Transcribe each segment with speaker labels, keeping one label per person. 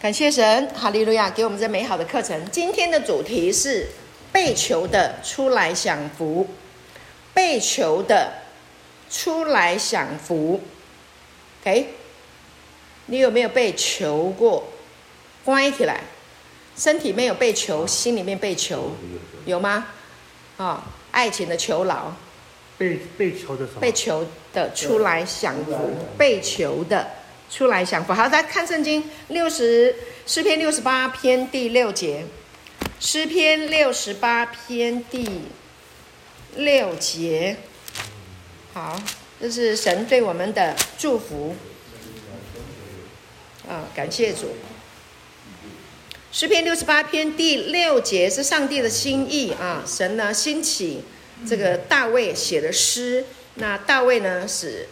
Speaker 1: 感谢神，哈利路亚，给我们这美好的课程。今天的主题是被求的出来享福，被求的出来享福。OK，你有没有被求过？关起来，身体没有被求，心里面被求，有吗？啊、哦，爱情的囚牢。
Speaker 2: 被被求的什么？
Speaker 1: 被求的出来享福，被求的出来享福。好，大家看圣经六十诗篇六十八篇第六节，诗篇六十八篇第六节。好，这是神对我们的祝福。啊，感谢主。诗篇六十八篇第六节是上帝的心意啊，神呢兴起。这个大卫写的诗，那大卫呢是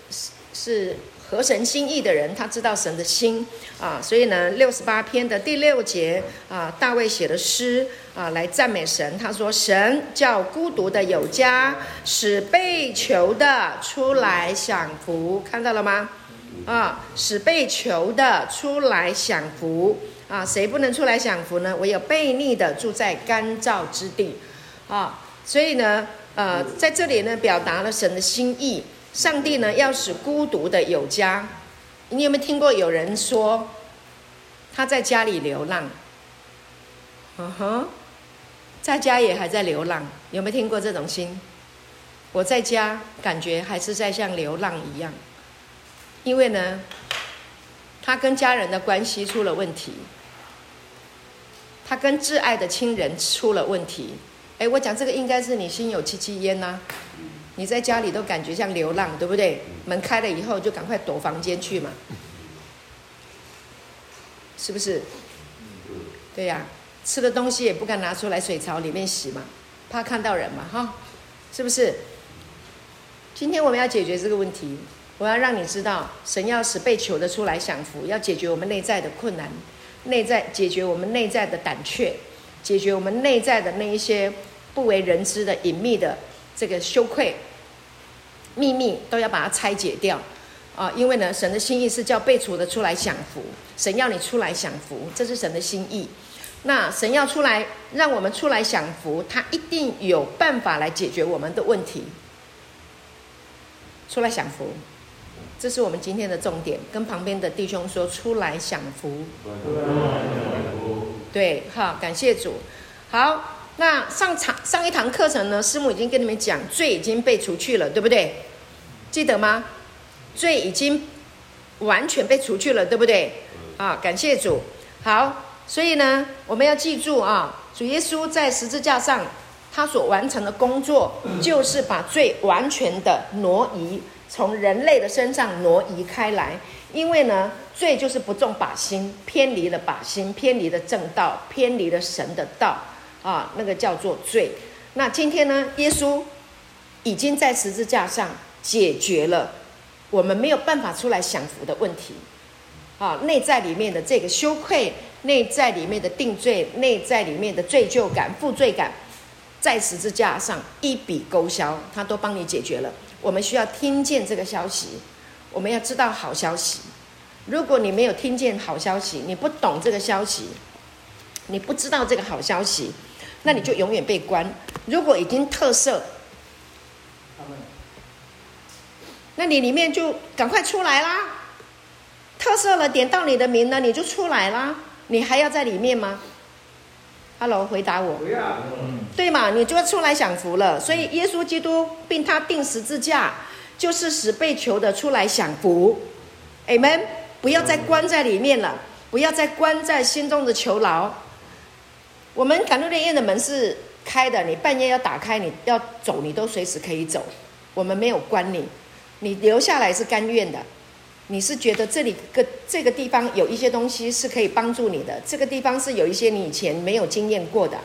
Speaker 1: 是合神心意的人，他知道神的心啊，所以呢六十八篇的第六节啊，大卫写的诗啊，来赞美神。他说：“神叫孤独的有家，使被囚的出来享福。”看到了吗？啊，使被囚的出来享福啊，谁不能出来享福呢？唯有悖逆的住在干燥之地啊，所以呢。呃，在这里呢，表达了神的心意。上帝呢，要使孤独的有家。你有没有听过有人说他在家里流浪？嗯哼，在家也还在流浪。有没有听过这种心？我在家感觉还是在像流浪一样，因为呢，他跟家人的关系出了问题，他跟挚爱的亲人出了问题。哎，我讲这个应该是你心有戚戚焉呐，你在家里都感觉像流浪，对不对？门开了以后就赶快躲房间去嘛，是不是？对呀，吃的东西也不敢拿出来水槽里面洗嘛，怕看到人嘛，哈，是不是？今天我们要解决这个问题，我要让你知道，神要使被求的出来享福，要解决我们内在的困难，内在解决我们内在的胆怯。解决我们内在的那一些不为人知的隐秘的这个羞愧秘密，都要把它拆解掉啊！因为呢，神的心意是叫被除的出来享福，神要你出来享福，这是神的心意。那神要出来让我们出来享福，他一定有办法来解决我们的问题。出来享福，这是我们今天的重点。跟旁边的弟兄说：出来享福。对，好，感谢主。好，那上场上一堂课程呢，师母已经跟你们讲，罪已经被除去了，对不对？记得吗？罪已经完全被除去了，对不对？啊，感谢主。好，所以呢，我们要记住啊，主耶稣在十字架上他所完成的工作，就是把罪完全的挪移，从人类的身上挪移开来。因为呢，罪就是不中靶心，偏离了靶心，偏离了正道，偏离了神的道啊，那个叫做罪。那今天呢，耶稣已经在十字架上解决了我们没有办法出来享福的问题啊，内在里面的这个羞愧，内在里面的定罪，内在里面的罪疚感、负罪感，在十字架上一笔勾销，他都帮你解决了。我们需要听见这个消息。我们要知道好消息。如果你没有听见好消息，你不懂这个消息，你不知道这个好消息，那你就永远被关。如果已经特赦，那你里面就赶快出来啦。特赦了，点到你的名了，你就出来啦。你还要在里面吗？Hello，回答我。对嘛？你就要出来享福了。所以耶稣基督并他钉十字架。就是使被囚的出来享福，Amen。不要再关在里面了，不要再关在心中的囚牢。我们感动的院的门是开的，你半夜要打开，你要走，你都随时可以走。我们没有关你，你留下来是甘愿的。你是觉得这里个这个地方有一些东西是可以帮助你的，这个地方是有一些你以前没有经验过的。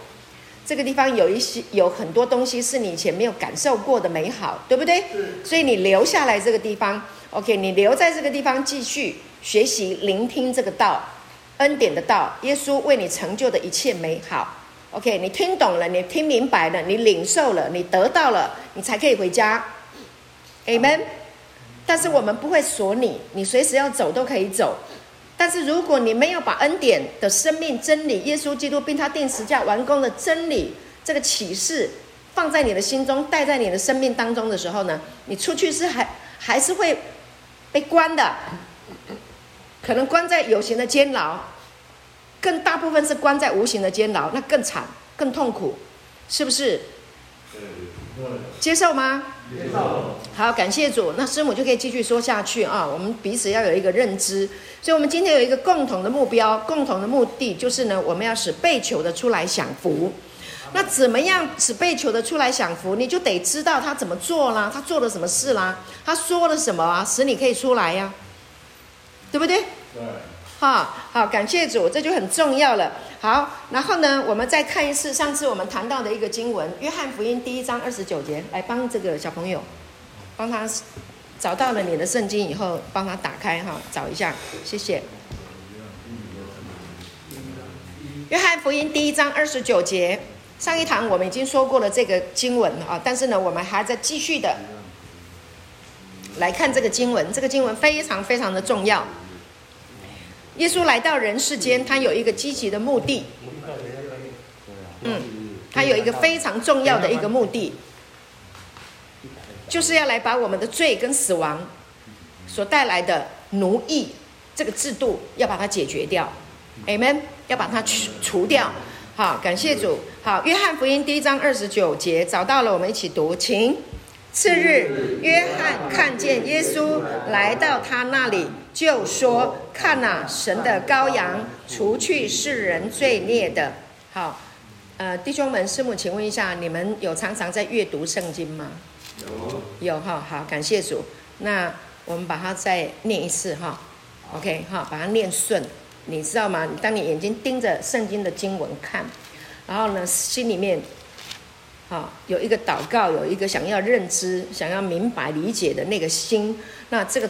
Speaker 1: 这个地方有一些有很多东西是你以前没有感受过的美好，对不对？所以你留下来这个地方，OK，你留在这个地方继续学习、聆听这个道，恩典的道，耶稣为你成就的一切美好，OK，你听懂了，你听明白了，你领受了，你得到了，你才可以回家，Amen。但是我们不会锁你，你随时要走都可以走，但是如果你没有把恩典的生命真理、耶稣基督并他钉十字架完工的真理这个启示放在你的心中，带在你的生命当中的时候呢，你出去是还还是会被关的，可能关在有形的监牢，更大部分是关在无形的监牢，那更惨、更痛苦，是不是？接受吗？好，感谢主。那师母就可以继续说下去啊。我们彼此要有一个认知，所以我们今天有一个共同的目标、共同的目的，就是呢，我们要使被求的出来享福。那怎么样使被求的出来享福？你就得知道他怎么做啦，他做了什么事啦，他说了什么啊，使你可以出来呀，对不对？对。好，好，感谢主，这就很重要了。好，然后呢，我们再看一次上次我们谈到的一个经文，《约翰福音》第一章二十九节，来帮这个小朋友，帮他找到了你的圣经以后，帮他打开哈，找一下，谢谢。《约翰福音》第一章二十九节，上一堂我们已经说过了这个经文啊，但是呢，我们还在继续的来看这个经文，这个经文非常非常的重要。耶稣来到人世间，他有一个积极的目的。嗯，他有一个非常重要的一个目的，就是要来把我们的罪跟死亡所带来的奴役这个制度，要把它解决掉。Amen，要把它除除掉。好，感谢主。好，约翰福音第一章二十九节找到了，我们一起读，请。次日，约翰看见耶稣来到他那里。就说：“看呐、神的羔羊，除去世人罪孽的。”好，呃，弟兄们、师母，请问一下，你们有常常在阅读圣经吗？有，有哈。好，感谢主。那我们把它再念一次哈。OK，哈，把它念顺。你知道吗？当你眼睛盯着圣经的经文看，然后呢，心里面，好，有一个祷告，有一个想要认知、想要明白、理解的那个心，那这个。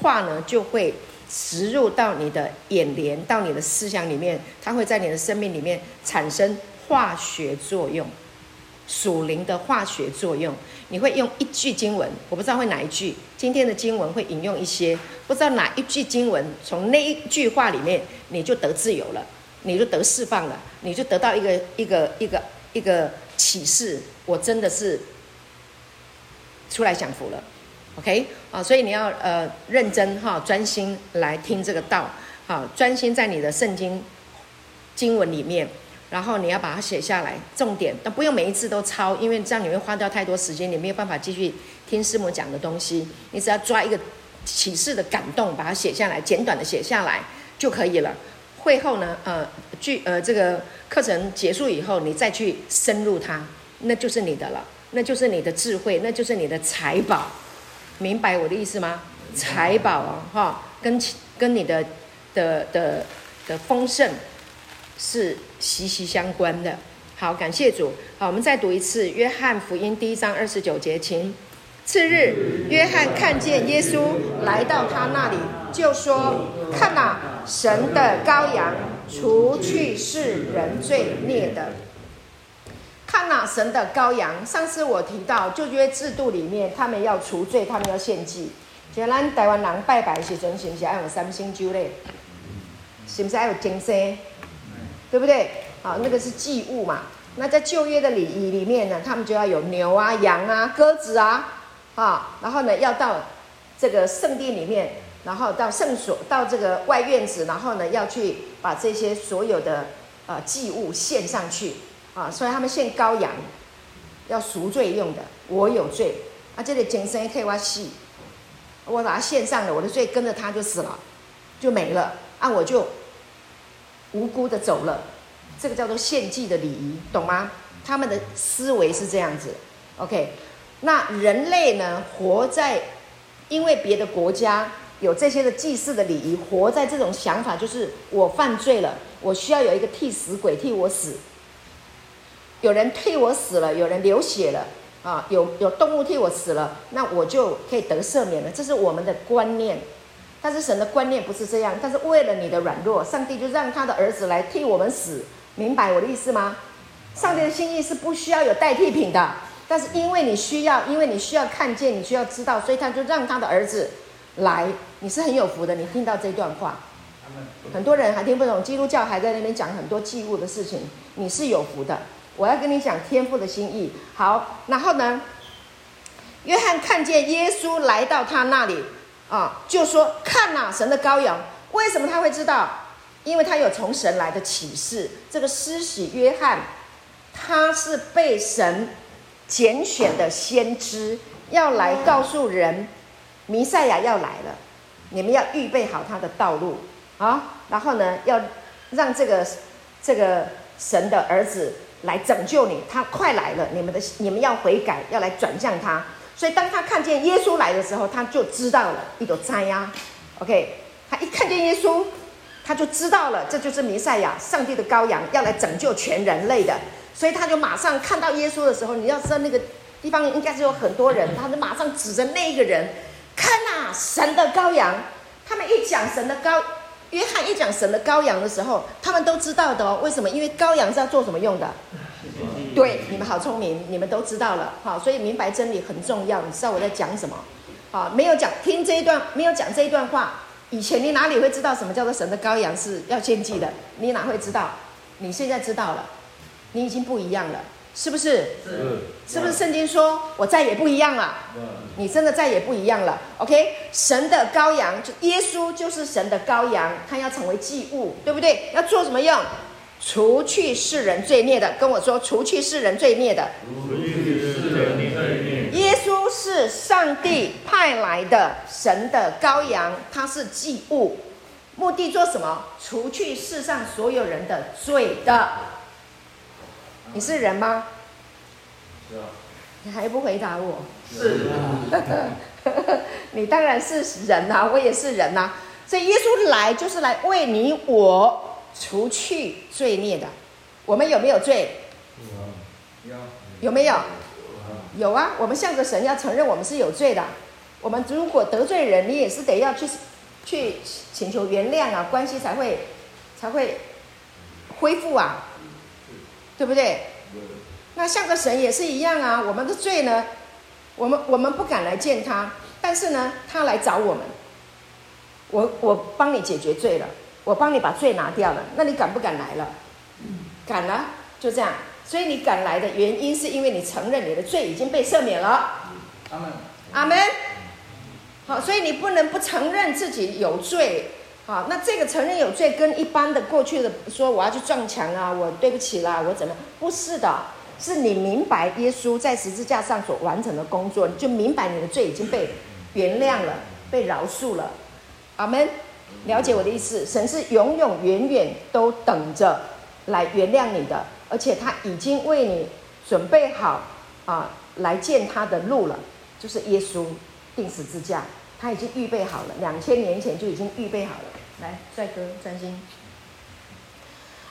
Speaker 1: 话呢，就会植入到你的眼帘，到你的思想里面，它会在你的生命里面产生化学作用，属灵的化学作用。你会用一句经文，我不知道会哪一句，今天的经文会引用一些，不知道哪一句经文，从那一句话里面，你就得自由了，你就得释放了，你就得到一个一个一个一个启示，我真的是出来享福了。OK，啊，所以你要呃认真哈，专心来听这个道，好，专心在你的圣经经文里面，然后你要把它写下来，重点，但不用每一次都抄，因为这样你会花掉太多时间，你没有办法继续听师母讲的东西。你只要抓一个启示的感动，把它写下来，简短的写下来就可以了。会后呢，呃，剧呃这个课程结束以后，你再去深入它，那就是你的了，那就是你的智慧，那就是你的财宝。明白我的意思吗？财宝啊，哈，跟跟你的的的的丰盛是息息相关的。好，感谢主。好，我们再读一次《约翰福音》第一章二十九节，请。次日，约翰看见耶稣来到他那里，就说：“看哪，神的羔羊，除去世人罪孽的。”看呐，神的羔羊。上次我提到旧约制度里面，他们要除罪，他们要献祭。就咱台湾人拜拜的时阵，是不是爱有三星酒嘞？是不是爱有金色？对不对？好，那个是祭物嘛。那在旧约的礼仪里面呢，他们就要有牛啊、羊啊、鸽子啊，啊，然后呢，要到这个圣殿里面，然后到圣所，到这个外院子，然后呢，要去把这些所有的呃祭物献上去。啊，所以他们献羔羊，要赎罪用的。我有罪，啊，这里精神可以我死，我把它献上了，我的罪跟着他就死了，就没了，啊，我就无辜的走了。这个叫做献祭的礼仪，懂吗？他们的思维是这样子。OK，那人类呢，活在因为别的国家有这些的祭祀的礼仪，活在这种想法，就是我犯罪了，我需要有一个替死鬼替我死。有人替我死了，有人流血了，啊，有有动物替我死了，那我就可以得赦免了。这是我们的观念，但是神的观念不是这样。但是为了你的软弱，上帝就让他的儿子来替我们死，明白我的意思吗？上帝的心意是不需要有代替品的，但是因为你需要，因为你需要看见，你需要知道，所以他就让他的儿子来。你是很有福的，你听到这段话，很多人还听不懂，基督教还在那边讲很多祭物的事情。你是有福的，我要跟你讲天父的心意。好，然后呢，约翰看见耶稣来到他那里啊，就说：“看哪，神的羔羊。”为什么他会知道？因为他有从神来的启示。这个施洗约翰，他是被神拣选的先知，要来告诉人，弥赛亚要来了，你们要预备好他的道路啊。然后呢，要让这个这个神的儿子来拯救你，他快来了，你们的你们要悔改，要来转向他。所以当他看见耶稣来的时候，他就知道了，一朵灾呀。OK，他一看见耶稣。他就知道了，这就是弥赛亚，上帝的羔羊，要来拯救全人类的。所以他就马上看到耶稣的时候，你要知道那个地方应该是有很多人，他就马上指着那一个人，看呐，神的羔羊。他们一讲神的羔，约翰一讲神的羔羊的时候，他们都知道的哦。为什么？因为羔羊是要做什么用的？对，你们好聪明，你们都知道了。好，所以明白真理很重要。你知道我在讲什么？好，没有讲听这一段，没有讲这一段话。以前你哪里会知道什么叫做神的羔羊是要献祭的？你哪会知道？你现在知道了，你已经不一样了，是不是？是。是不是圣经说我再也不一样了？你真的再也不一样了。OK，神的羔羊就耶稣就是神的羔羊，他要成为祭物，对不对？要做什么用？除去世人罪孽的，跟我说，除去世人罪孽的。耶稣是上帝派来的神的羔羊，他是祭物，目的做什么？除去世上所有人的罪的。你是人吗？是啊。你还不回答我？是啊。你当然是人呐、啊，我也是人呐、啊。所以耶稣来就是来为你我除去罪孽的。我们有没有罪？有。有没有？有啊，我们向着神要承认我们是有罪的。我们如果得罪人，你也是得要去去请求原谅啊，关系才会才会恢复啊，对不对？那像个神也是一样啊。我们的罪呢，我们我们不敢来见他，但是呢，他来找我们。我我帮你解决罪了，我帮你把罪拿掉了，那你敢不敢来了？敢了，就这样。所以你敢来的原因，是因为你承认你的罪已经被赦免了。阿门，阿门。好，所以你不能不承认自己有罪。好，那这个承认有罪，跟一般的过去的说我要去撞墙啊，我对不起啦，我怎么？不是的，是你明白耶稣在十字架上所完成的工作，你就明白你的罪已经被原谅了，被饶恕了。阿门。了解我的意思，神是永永远远都等着来原谅你的。而且他已经为你准备好啊，来见他的路了，就是耶稣钉十字架，他已经预备好了，两千年前就已经预备好了。来，帅哥专心。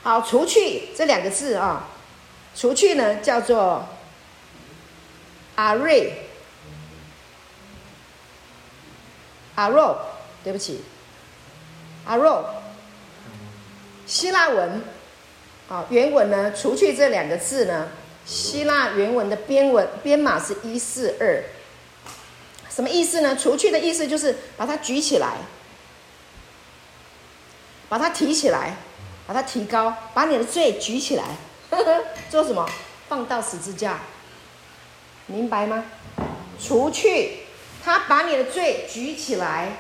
Speaker 1: 好，除去这两个字啊，除去呢叫做阿瑞，阿若，对不起，阿若，希腊文。啊，原文呢？除去这两个字呢？希腊原文的编文编码是一四二，什么意思呢？除去的意思就是把它举起来，把它提起来，把它提高，把你的罪举起来，呵呵，做什么？放到十字架，明白吗？除去，他把你的罪举起来，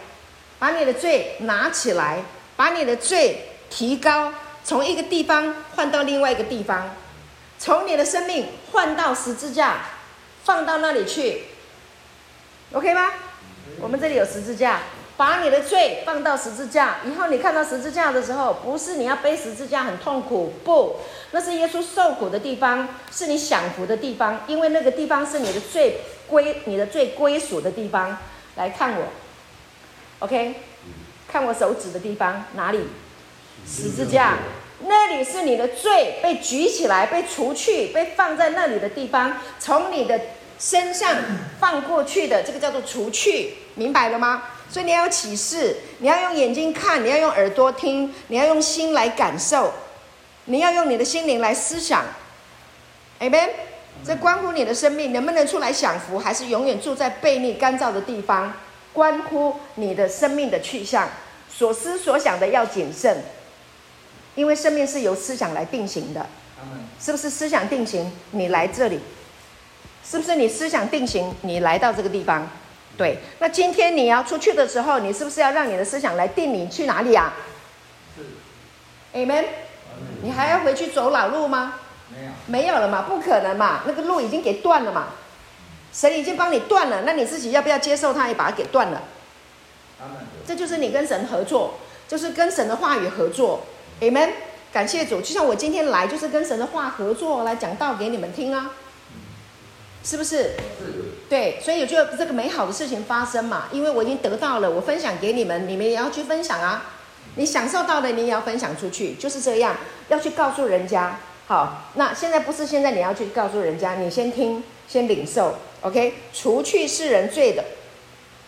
Speaker 1: 把你的罪拿起来，把你的罪提高。从一个地方换到另外一个地方，从你的生命换到十字架，放到那里去，OK 吗？我们这里有十字架，把你的罪放到十字架，以后你看到十字架的时候，不是你要背十字架很痛苦，不，那是耶稣受苦的地方，是你享福的地方，因为那个地方是你的罪归你的罪归属的地方。来看我，OK，看我手指的地方哪里？十字架，那里是你的罪被举起来、被除去、被放在那里的地方，从你的身上放过去的，这个叫做除去，明白了吗？所以你要有启示，你要用眼睛看，你要用耳朵听，你要用心来感受，你要用你的心灵来思想。Amen。这关乎你的生命能不能出来享福，还是永远住在悖逆干燥的地方，关乎你的生命的去向。所思所想的要谨慎，因为生命是由思想来定型的。是不是思想定型？你来这里，是不是你思想定型？你来到这个地方，对。那今天你要出去的时候，你是不是要让你的思想来定你去哪里啊？是。Amen。你还要回去走老路吗？没有。没有了嘛？不可能嘛？那个路已经给断了嘛？神已经帮你断了，那你自己要不要接受他也把它给断了？这就是你跟神合作，就是跟神的话语合作。Amen。感谢主，就像我今天来，就是跟神的话合作来讲道给你们听啊，是不是？对，所以我觉得这个美好的事情发生嘛，因为我已经得到了，我分享给你们，你们也要去分享啊。你享受到的，你也要分享出去，就是这样，要去告诉人家。好，那现在不是现在你要去告诉人家，你先听，先领受，OK？除去世人罪的，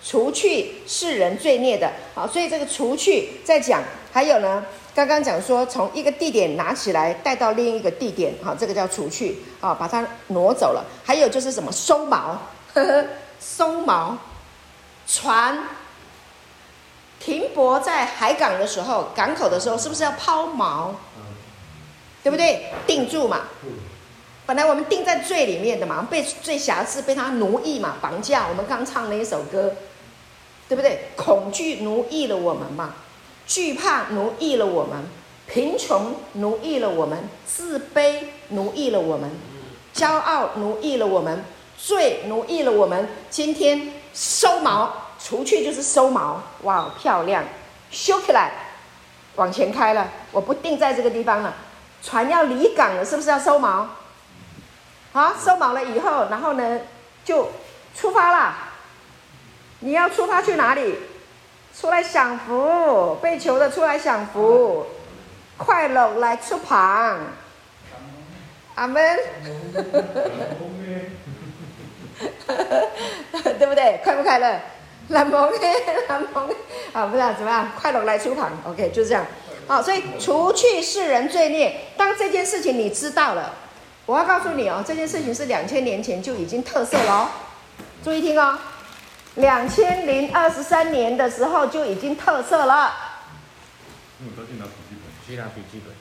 Speaker 1: 除去世人罪孽的，好，所以这个除去再讲，还有呢？刚刚讲说，从一个地点拿起来带到另一个地点，好，这个叫除去，啊，把它挪走了。还有就是什么收毛，呵呵，收锚，船停泊在海港的时候，港口的时候，是不是要抛锚？对不对？定住嘛。本来我们定在罪里面的嘛，被罪瑕疵，被他奴役嘛，绑架。我们刚唱了一首歌，对不对？恐惧奴役了我们嘛。惧怕奴役了我们，贫穷奴役了我们，自卑奴役了我们，骄傲奴役了我们，罪奴役了我们。今天收锚，除去就是收锚。哇，漂亮，修起来，往前开了。我不定在这个地方了，船要离港了，是不是要收锚？好，收锚了以后，然后呢，就出发了。你要出发去哪里？出来享福，被囚的出来享福，快乐来出旁，阿门，对不对？快不快乐？来蒙哎，来蒙，啊，不知道怎么样？快乐来出旁，OK，就是这样。好，所以除去世人罪孽，当这件事情你知道了，我要告诉你哦，这件事情是两千年前就已经特色了哦，注意听哦。两千零二十三年的时候就已经特色了。
Speaker 2: 嗯，都去拿笔记本，去拿笔记本。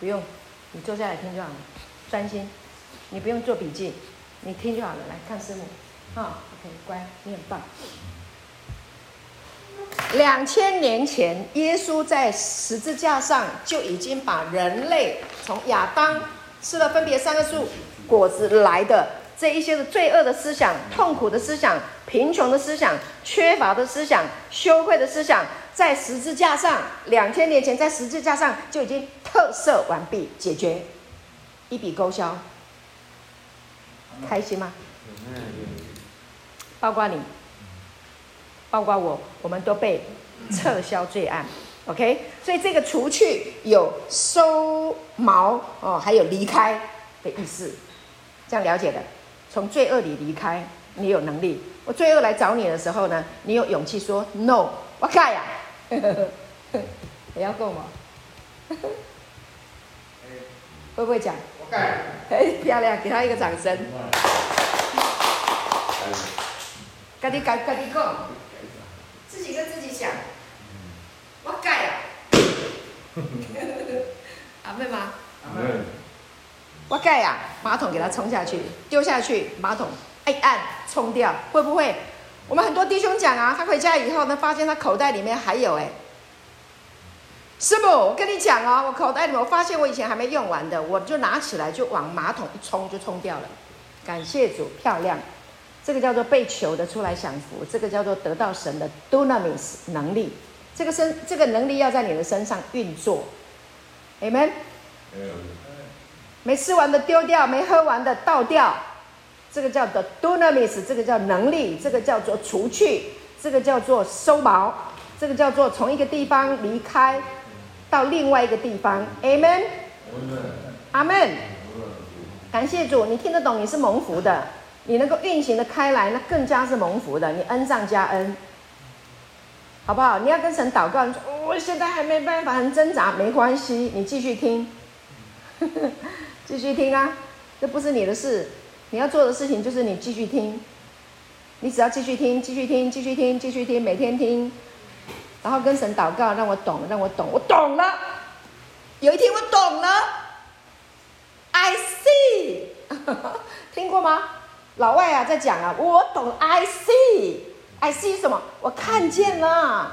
Speaker 1: 不用，你坐下来听就好了，专心。你不用做笔记，你听就好了。来看师母，啊、OK，乖，你很棒。两千年前，耶稣在十字架上就已经把人类从亚当吃了分别三个树果子来的。这一些的罪恶的思想、痛苦的思想、贫穷的思想、缺乏的思想、羞愧的思想，在十字架上，两千年前在十字架上就已经特赦完毕，解决，一笔勾销，开心吗？包括你，包括我，我们都被撤销罪案，OK？所以这个除去有收毛哦，还有离开的意思，这样了解的。从罪恶里离开，你有能力。我罪恶来找你的时候呢，你有勇气说 “no”，我改呀，你要够吗？会不会讲？哎，漂亮，给他一个掌声。赶紧赶，赶紧讲，自己跟自己讲，我盖啊。阿妹吗？阿妹。我盖呀，马桶给它冲下去，丢下去，马桶一按冲掉，会不会？我们很多弟兄讲啊，他回家以后呢，发现他口袋里面还有哎，师母，我跟你讲哦，我口袋里面我发现我以前还没用完的，我就拿起来就往马桶一冲就冲掉了。感谢主，漂亮，这个叫做被求的出来享福，这个叫做得到神的 dunamis 能力，这个身这个能力要在你的身上运作，amen。没吃完的丢掉，没喝完的倒掉，这个叫做 dunamis，这个叫能力，这个叫做除去，这个叫做收毛，这个叫做从一个地方离开到另外一个地方，amen，阿门，感谢主，你听得懂，你是蒙福的，你能够运行的开来，那更加是蒙福的，你恩上加恩，好不好？你要跟神祷告，你说我现在还没办法，很挣扎，没关系，你继续听。继续听啊，这不是你的事，你要做的事情就是你继续听，你只要继续听，继续听，继续听，继续听，每天听，然后跟神祷告，让我懂，让我懂，我懂了。有一天我懂了，I see，听过吗？老外啊在讲啊，我懂，I see，I see 什么？我看见了，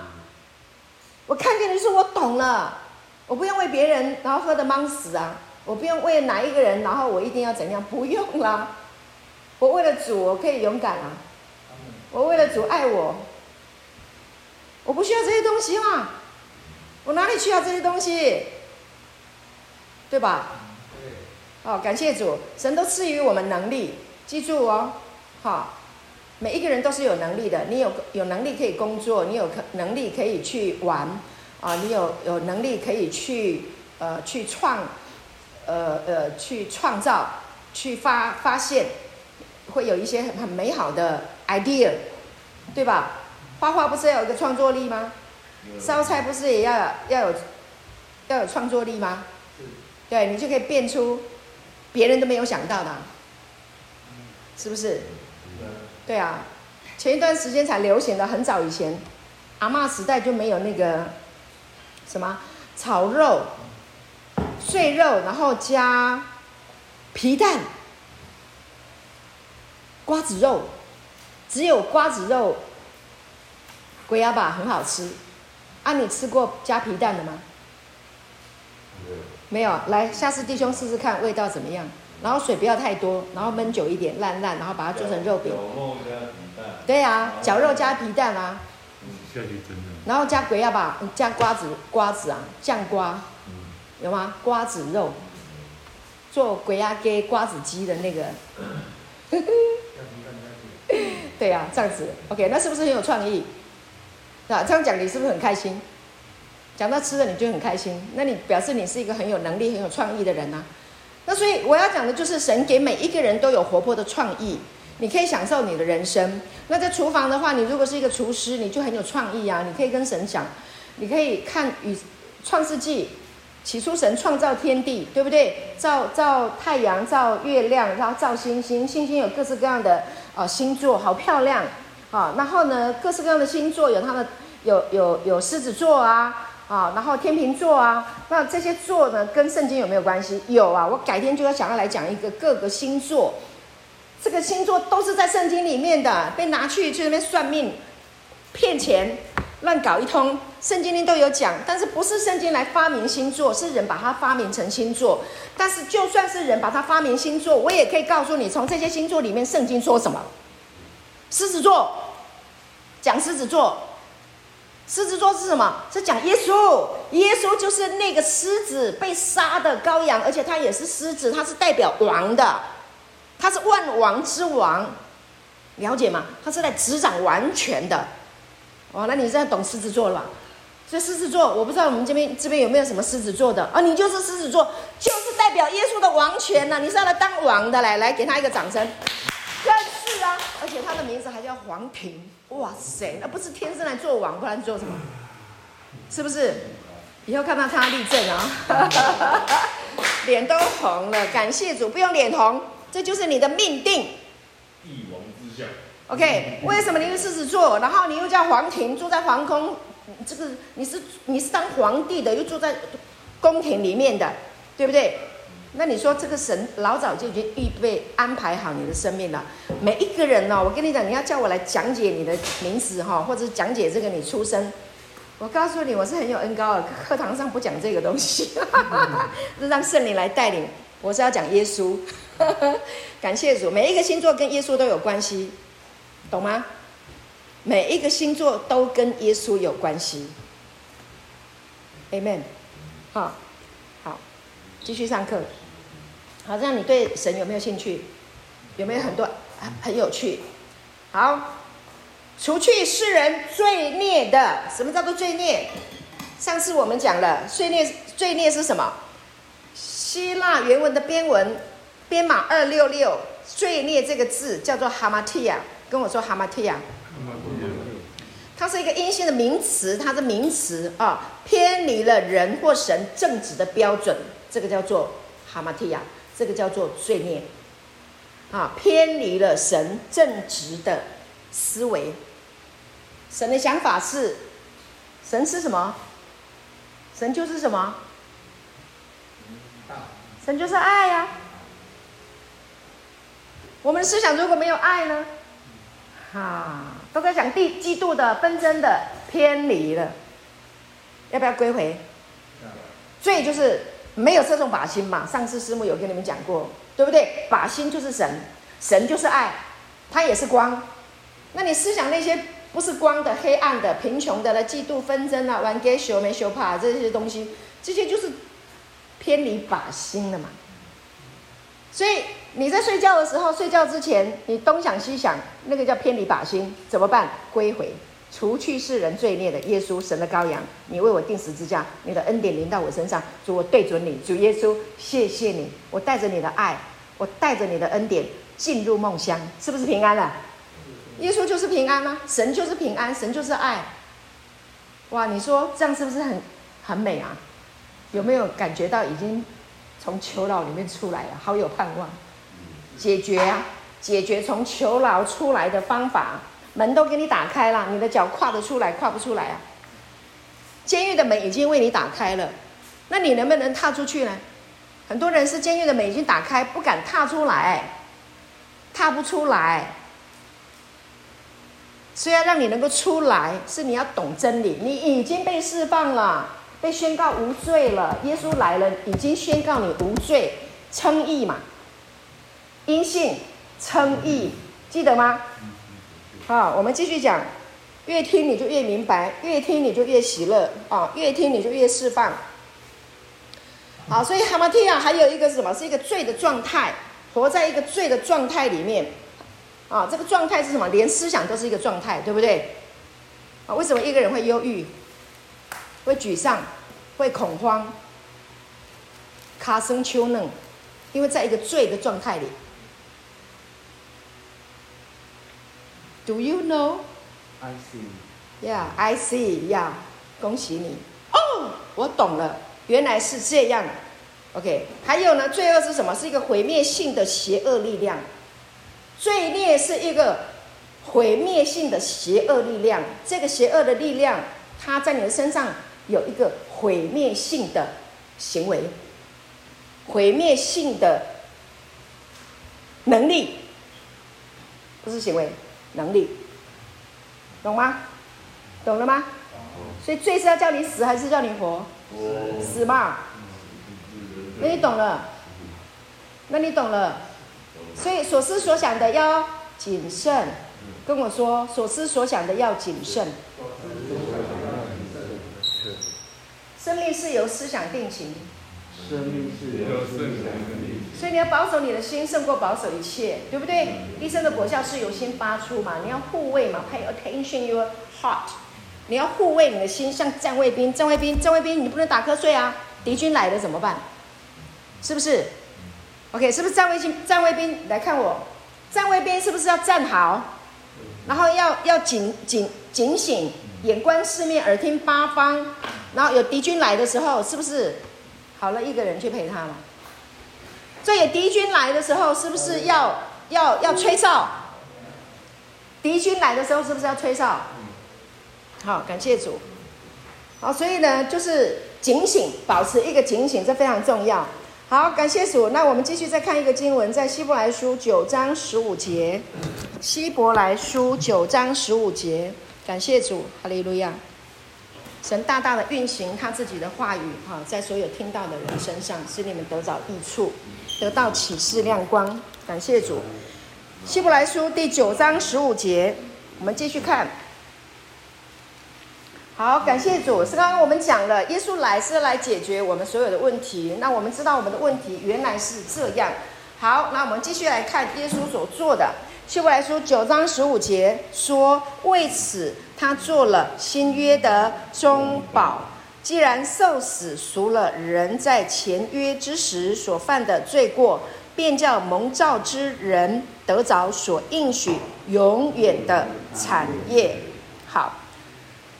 Speaker 1: 我看见的是我懂了，我不用为别人然后喝得忙死啊，我不用为哪一个人然后我一定要怎样，不用啦，我为了主我可以勇敢啊，我为了主爱我，我不需要这些东西嘛，我哪里需要这些东西？对吧？哦，感谢主，神都赐予我们能力，记住哦，好，每一个人都是有能力的。你有有能力可以工作，你有可能力可以去玩，啊，你有有能力可以去呃去创，呃呃去创造，去发发现，会有一些很很美好的 idea，对吧？画画不是要有一个创作力吗？烧菜不是也要要有要有创作力吗？对，你就可以变出别人都没有想到的，是不是？对啊，前一段时间才流行的，很早以前，阿嬷时代就没有那个什么炒肉、碎肉，然后加皮蛋、瓜子肉，只有瓜子肉，鬼压吧很好吃。啊，你吃过加皮蛋的吗？没有，来，下次弟兄试试看味道怎么样。然后水不要太多，然后焖久一点，烂烂，然后把它做成肉饼。对呀，绞肉加皮蛋啊。然后加鬼要把加瓜子瓜子啊，酱瓜，有吗？瓜子肉，做鬼鸭给瓜子鸡的那个。对呀，这样子，OK，那是不是很有创意？啊，这样讲你是不是很开心？讲到吃的，你就很开心，那你表示你是一个很有能力、很有创意的人呐、那所以我要讲的就是，神给每一个人都有活泼的创意，你可以享受你的人生。那在厨房的话，你如果是一个厨师，你就很有创意啊，你可以跟神讲，你可以看与创世纪，起初神创造天地，对不对？造造太阳，造月亮，然后造星星，星星有各式各样的呃星座，好漂亮啊。然后呢，各式各样的星座有它的有有有狮子座啊。啊，然后天秤座啊，那这些座呢，跟圣经有没有关系？有啊，我改天就要想要来讲一个各个星座，这个星座都是在圣经里面的，被拿去去那边算命、骗钱、乱搞一通，圣经里都有讲。但是不是圣经来发明星座，是人把它发明成星座。但是就算是人把它发明星座，我也可以告诉你，从这些星座里面，圣经说什么？狮子座，讲狮子座。狮子座是什么？是讲耶稣，耶稣就是那个狮子被杀的羔羊，而且他也是狮子，他是代表王的，他是万王之王，了解吗？他是来执掌完全的。哦，那你现在懂狮子座了吧？所以狮子座，我不知道我们这边这边有没有什么狮子座的啊？你就是狮子座，就是代表耶稣的王权呢、你是要来当王的，来来给他一个掌声。而且他的名字还叫黄庭。哇塞，那不是天生来做王，不然做什么？是不是？以后看到他立正啊，脸都红了。感谢主，不用脸红，这就是你的命定。
Speaker 2: 帝王之相。
Speaker 1: OK，为什么你是狮子座？然后你又叫黄庭，住在皇宫，这个你是你是当皇帝的，又住在宫廷里面的，对不对？那你说这个神老早就已经预备安排好你的生命了。每一个人呢、哦，我跟你讲，你要叫我来讲解你的名字哈，或者讲解这个你出生，我告诉你，我是很有恩膏的，课堂上不讲这个东西，是让圣灵来带领。我是要讲耶稣，感谢主。每一个星座跟耶稣都有关系，懂吗？每一个星座都跟耶稣有关系。Amen。好，好，继续上课。好，这样你对神有没有兴趣？有没有很多很很有趣？好，除去世人罪孽的，什么叫做罪孽？上次我们讲了，罪孽罪孽是什么？希腊原文的编文编码二六六，罪孽这个字叫做哈马提亚，跟我说哈马提亚。它是一个阴性的名词，它的名词啊，偏离了人或神正直的标准，这个叫做哈马提亚。这个叫做罪孽，啊，偏离了神正直的思维。神的想法是，神是什么？神就是什么？神就是爱呀、啊。我们的思想如果没有爱呢？啊，都在讲地嫉妒的纷争的偏离了，要不要归回？罪就是没有这种靶心嘛。上次师母有跟你们讲过，对不对？靶心就是神，神就是爱，它也是光。那你思想那些不是光的、黑暗的、贫穷的、了嫉妒纷争啊、玩 g a 没修怕这些东西，这些就是偏离靶心了嘛。所以你在睡觉的时候，睡觉之前你东想西想，那个叫偏离靶心，怎么办？归回，除去世人罪孽的耶稣，神的羔羊，你为我钉十字架，你的恩典临到我身上，主我对准你，主耶稣，谢谢你，我带着你的爱，我带着你的恩典进入梦乡，是不是平安了？耶稣就是平安吗？神就是平安，神就是爱。哇，你说这样是不是很很美啊？有没有感觉到已经从囚牢里面出来了？好有盼望，解决啊，解决从囚牢出来的方法，门都给你打开了，你的脚跨得出来，跨不出来啊。监狱的门已经为你打开了，那你能不能踏出去呢？很多人是监狱的门已经打开，不敢踏出来，踏不出来。所以要让你能够出来，是你要懂真理。你已经被释放了，被宣告无罪了。耶稣来了，已经宣告你无罪，称义嘛。因信称义，记得吗？好，我们继续讲。越听你就越明白，越听你就越喜乐啊，越听你就越释放。好，所以哈马提亚还有一个是什么？是一个罪的状态，活在一个罪的状态里面。啊，这个状态是什么？连思想都是一个状态，对不对？啊，为什么一个人会忧郁、会沮丧、会恐慌、卡生丘嫩？因为在一个罪的状态里。Do you know?
Speaker 2: I see.
Speaker 1: Yeah, I see. Yeah，恭喜你。哦，我懂了，原来是这样。OK，还有呢？罪恶是什么？是一个毁灭性的邪恶力量。罪孽是一个毁灭性的邪恶力量，这个邪恶的力量，它在你的身上有一个毁灭性的行为，毁灭性的能力，不是行为，能力，懂吗？懂了吗？所以罪是要叫你死还是叫你活？死嘛。那你懂了？那你懂了？所以所思所想的要谨慎，跟我说，所思所想的要谨慎。生命是由思想定型。
Speaker 2: 生命是由思想定情。
Speaker 1: 所以你要保守你的心，胜过保守一切，对不对？一生的果效是由心发出嘛，你要护卫嘛，pay attention your heart。你要护卫你的心，像站卫兵，站卫兵，站卫兵，你不能打瞌睡啊！敌军来了怎么办？是不是？OK，是不是站卫兵？站卫兵来看我，站卫兵是不是要站好？然后要要警警警醒，眼观四面，耳听八方。然后有敌军来的时候，是不是好了一个人去陪他嘛？所以有敌军来的时候，是不是要要要吹哨？敌军来的时候，是不是要吹哨？好，感谢主。好，所以呢，就是警醒，保持一个警醒，这非常重要。好，感谢主。那我们继续再看一个经文，在希伯来书九章十五节。希伯来书九章十五节，感谢主，哈利路亚。神大大的运行他自己的话语，哈，在所有听到的人身上，使你们得着益处，得到启示亮光。感谢主。希伯来书第九章十五节，我们继续看。好，感谢主。是刚刚我们讲了，耶稣来是来解决我们所有的问题。那我们知道我们的问题原来是这样。好，那我们继续来看耶稣所做的。希伯来书九章十五节说：“为此，他做了新约的中保，既然受死赎了人在前约之时所犯的罪过，便叫蒙召之人得着所应许永远的产业。”好。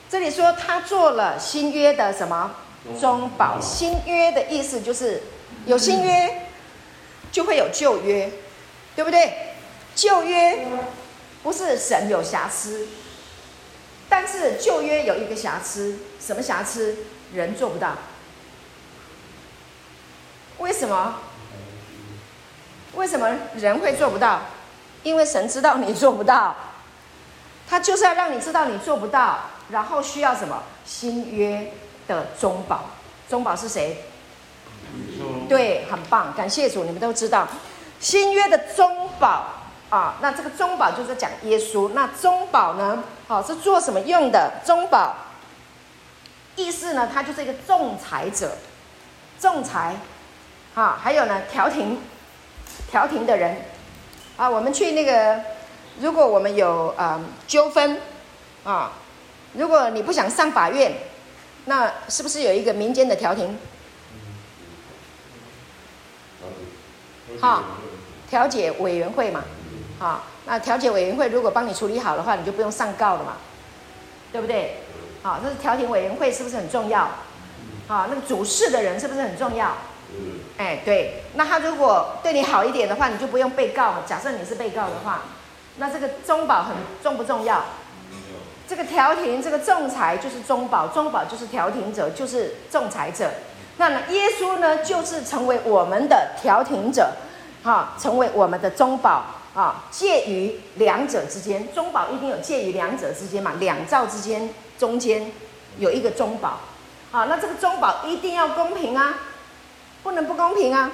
Speaker 1: 这里说他做了新约的什么中保？新约的意思就是有新约，就会有旧约，对不对？旧约不是神有瑕疵，但是旧约有一个瑕疵，什么瑕疵？人做不到。为什么？为什么人会做不到？因为神知道你做不到，他就是要让你知道你做不到，然后需要什么？新约的中保，中保是谁？对，很棒，感谢主，你们都知道，新约的中保啊，那这个中保就是讲耶稣，那中保呢，好、啊、是做什么用的？中保意思呢，他就是一个仲裁者，仲裁，啊，还有呢，调停，调停的人，啊，我们去那个，如果我们有啊、呃、纠纷，啊，如果你不想上法院，那是不是有一个民间的调停？好，调解委员会嘛，好，那调解委员会如果帮你处理好的话，你就不用上告了嘛，对不对？好，这是调停委员会是不是很重要？好，那个主事的人是不是很重要？哎，对，那他如果对你好一点的话，你就不用被告。假设你是被告的话，那这个中保很重不重要？这个调停，这个仲裁就是中保，中保就是调停者，就是仲裁者。那么，耶稣呢，就是成为我们的调停者，哈，成为我们的中保啊，介于两者之间，中保一定有介于两者之间嘛，两造之间中间有一个中保，好，那这个中保一定要公平啊，不能不公平啊，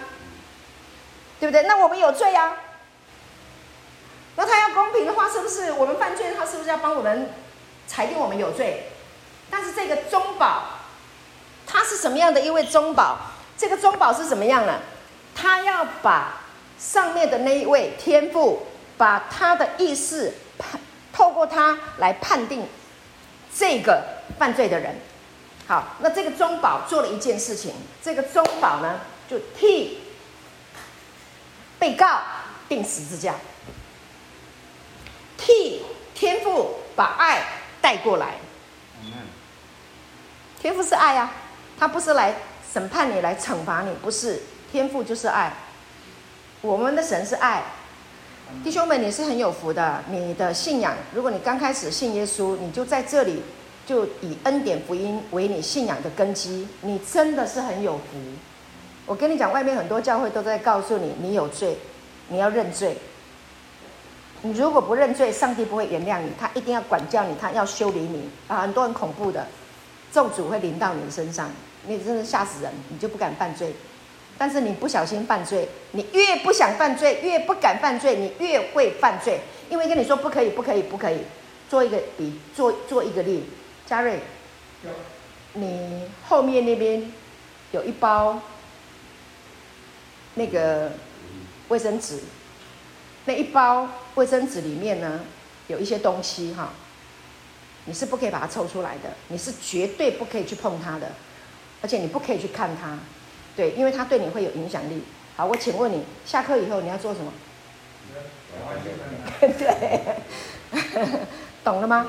Speaker 1: 对不对？那我们有罪啊，那他要公平的话，是不是我们犯罪，他是不是要帮我们裁定我们有罪？但是这个中保。他是什么样的一位中保？这个中保是什么样呢？他要把上面的那一位天父，把他的意识判，透过他来判定这个犯罪的人。好，那这个中保做了一件事情，这个中保呢，就替被告定十字架，替天父把爱带过来。天父是爱呀。他不是来审判你，来惩罚你，不是。天父就是爱，我们的神是爱。弟兄们，你是很有福的。你的信仰，如果你刚开始信耶稣，你就在这里，就以恩典福音为你信仰的根基，你真的是很有福。我跟你讲，外面很多教会都在告诉你，你有罪，你要认罪。你如果不认罪，上帝不会原谅你，他一定要管教你，他要修理你啊，很多很恐怖的咒诅会临到你的身上。你真的吓死人，你就不敢犯罪。但是你不小心犯罪，你越不想犯罪，越不敢犯罪，你越会犯罪。因为跟你说不可以，不可以，不可以。做一个比，做做一个例。嘉瑞，你后面那边有一包那个卫生纸，那一包卫生纸里面呢有一些东西哈，你是不可以把它抽出来的，你是绝对不可以去碰它的。而且你不可以去看它，对，因为他对你会有影响力。好，我请问你，下课以后你要做什么？对，懂了吗？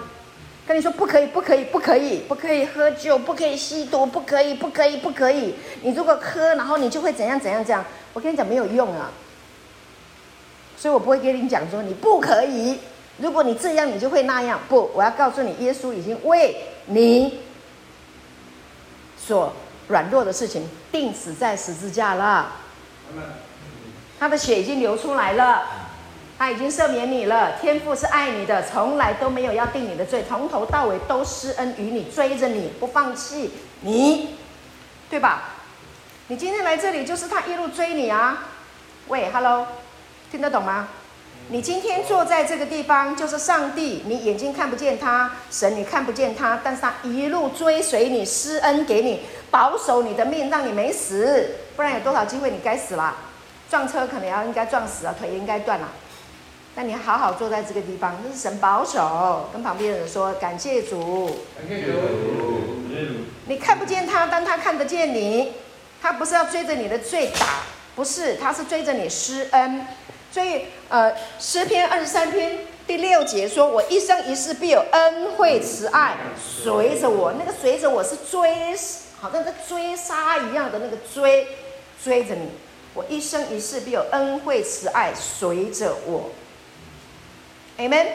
Speaker 1: 跟你说不可以，不可以，不可以，不可以喝酒，不可以吸毒，不可以，不可以，不可以。你如果喝，然后你就会怎样怎样这样。我跟你讲没有用啊，所以我不会跟你讲说你不可以。如果你这样，你就会那样。不，我要告诉你，耶稣已经为你所。软弱的事情钉死在十字架了，他的血已经流出来了，他已经赦免你了。天父是爱你的，从来都没有要定你的罪，从头到尾都施恩于你，追着你不放弃你，对吧？你今天来这里就是他一路追你啊！喂，Hello，听得懂吗？你今天坐在这个地方，就是上帝，你眼睛看不见他，神你看不见他，但是他一路追随你，施恩给你。保守你的命，让你没死，不然有多少机会你该死了？撞车可能要应该撞死了，腿也应该断了。那你好好坐在这个地方，这是神保守。跟旁边的人说感谢主。感谢主。你看不见他，但他看得见你。他不是要追着你的罪打，不是，他是追着你施恩。所以，呃，诗篇二十三篇第六节说：“我一生一世必有恩惠慈爱随着我。”那个随着我是追。好像在追杀一样的那个追，追着你，我一生一世必有恩惠慈爱随着我。Amen。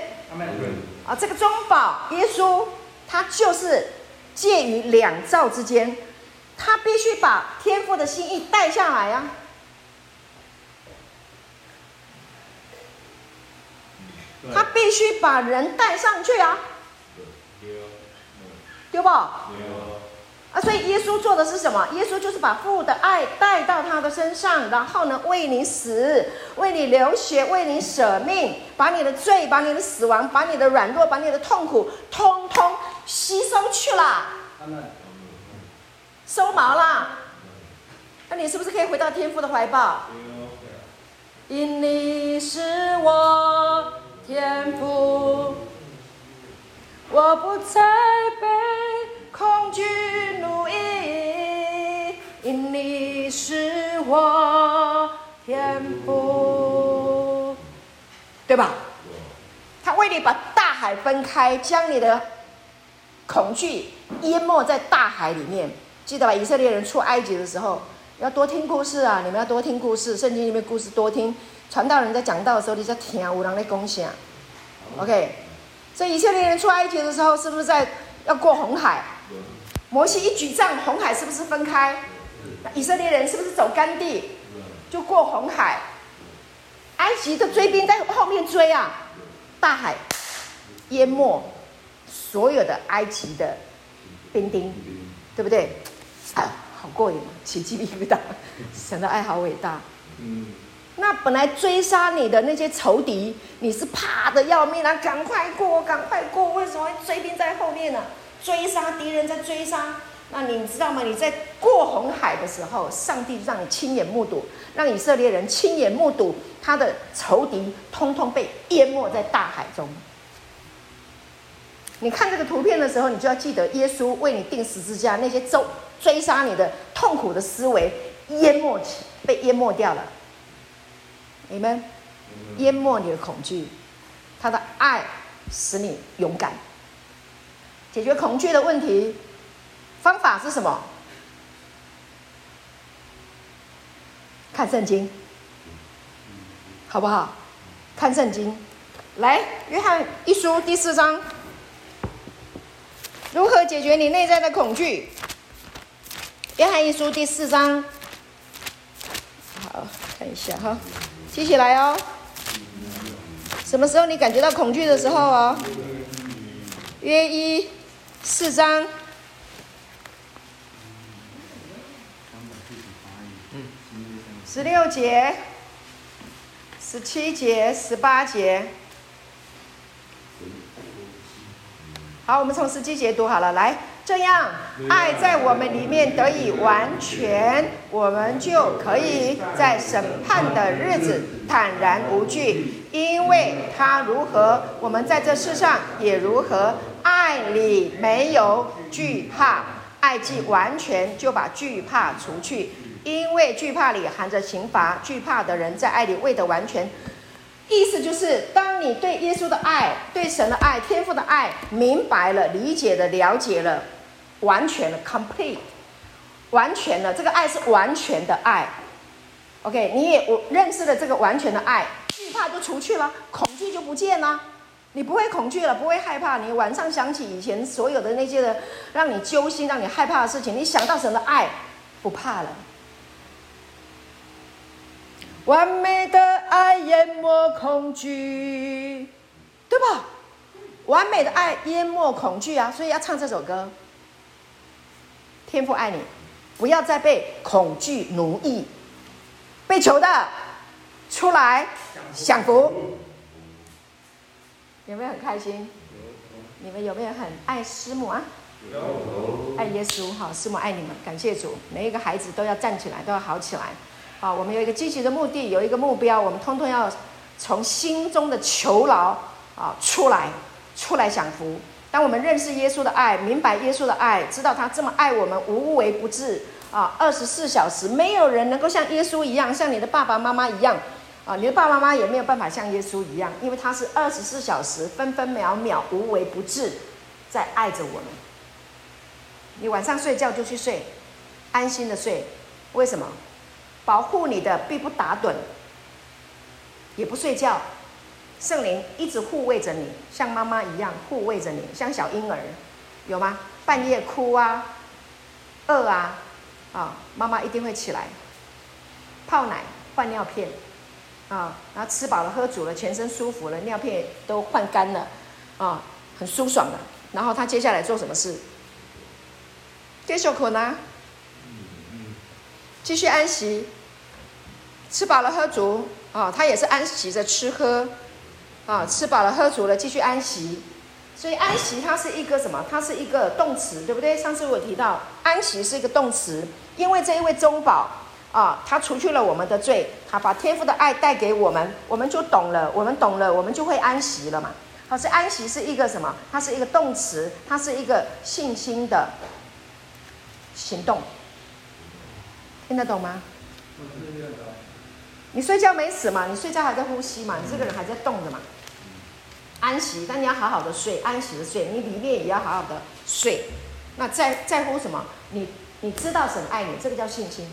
Speaker 1: 啊，这个中保耶稣他就是介于两造之间，他必须把天父的心意带下来呀、啊，他必须把人带上去啊，对不？啊，所以耶稣做的是什么？耶稣就是把父的爱带到他的身上，然后呢，为你死，为你流血，为你舍命，把你的罪，把你的死亡，把你的软弱，把你的痛苦，通通吸收去了，收毛了。那你是不是可以回到天父的怀抱？因你是我天赋，我不再被。恐惧奴役，因你是我天赋，对吧？他为你把大海分开，将你的恐惧淹没在大海里面。记得吧？以色列人出埃及的时候，要多听故事啊！你们要多听故事，圣经里面故事多听。传道人在讲道的时候，你在听啊有人在恭喜啊？OK，所以以色列人出埃及的时候，是不是在要过红海？摩西一举杖，红海是不是分开？以色列人是不是走干地，就过红海？埃及的追兵在后面追啊，大海淹没所有的埃及的兵丁，对不对？啊，好过瘾，起鸡皮疙瘩，神的爱好伟大。那本来追杀你的那些仇敌，你是怕的要命啊，赶快过，赶快过，为什么追兵在后面呢？追杀敌人，在追杀，那你知道吗？你在过红海的时候，上帝让你亲眼目睹，让以色列人亲眼目睹他的仇敌通通被淹没在大海中。你看这个图片的时候，你就要记得耶稣为你定十字架，那些追追杀你的痛苦的思维淹没起，被淹没掉了。你们淹没你的恐惧，他的爱使你勇敢。解决恐惧的问题，方法是什么？看圣经，好不好？看圣经，来，约翰一书第四章，如何解决你内在的恐惧？约翰一书第四章，好，看一下哈，记起来哦。什么时候你感觉到恐惧的时候哦？约一。四章，十六节、十七节、十八节。好，我们从十七节读好了。来，这样爱在我们里面得以完全，我们就可以在审判的日子坦然无惧，因为他如何，我们在这世上也如何。爱里没有惧怕，爱既完全，就把惧怕除去，因为惧怕里含着刑罚。惧怕的人在爱里未得完全。意思就是，当你对耶稣的爱、对神的爱、天父的爱明白了、理解了、了解了，完全了 （complete），完全了，这个爱是完全的爱。OK，你也我认识了这个完全的爱，惧怕就除去了，恐惧就不见了。你不会恐惧了，不会害怕。你晚上想起以前所有的那些的，让你揪心、让你害怕的事情，你想到神的爱，不怕了。完美的爱淹没恐惧，对吧？完美的爱淹没恐惧啊！所以要唱这首歌。天父爱你，不要再被恐惧奴役，被囚的出来享福。有没有很开心？你们有没有很爱师母啊？爱耶稣，好，师母爱你们，感谢主。每一个孩子都要站起来，都要好起来。好，我们有一个积极的目的，有一个目标，我们通通要从心中的囚牢啊出来，出来享福。当我们认识耶稣的爱，明白耶稣的爱，知道他这么爱我们，无微不至啊，二十四小时，没有人能够像耶稣一样，像你的爸爸妈妈一样。啊，你的爸爸妈妈也没有办法像耶稣一样，因为他是二十四小时、分分秒秒、无微不至，在爱着我们。你晚上睡觉就去睡，安心的睡。为什么？保护你的必不打盹，也不睡觉。圣灵一直护卫着你，像妈妈一样护卫着你，像小婴儿。有吗？半夜哭啊，饿啊，啊，妈妈一定会起来泡奶、换尿片，啊，然后吃饱了、喝足了，全身舒服了，尿片都换干了，啊，很舒爽的。然后他接下来做什么事？继续困啊，继续安息，吃饱了喝足啊，他也是安息着吃喝，啊，吃饱了喝足了，继续安息。所以安息它是一个什么？它是一个动词，对不对？上次我提到安息是一个动词，因为这一位中保啊，他除去了我们的罪，他把天父的爱带给我们，我们就懂了，我们懂了，我们就会安息了嘛。好，是安息是一个什么？它是一个动词，它是一个信心的行动，听得懂吗？你睡觉没死嘛？你睡觉还在呼吸嘛？你这个人还在动的嘛？安息，但你要好好的睡，安息的睡，你里面也要好好的睡。那在在乎什么？你你知道神爱你，这个叫信心，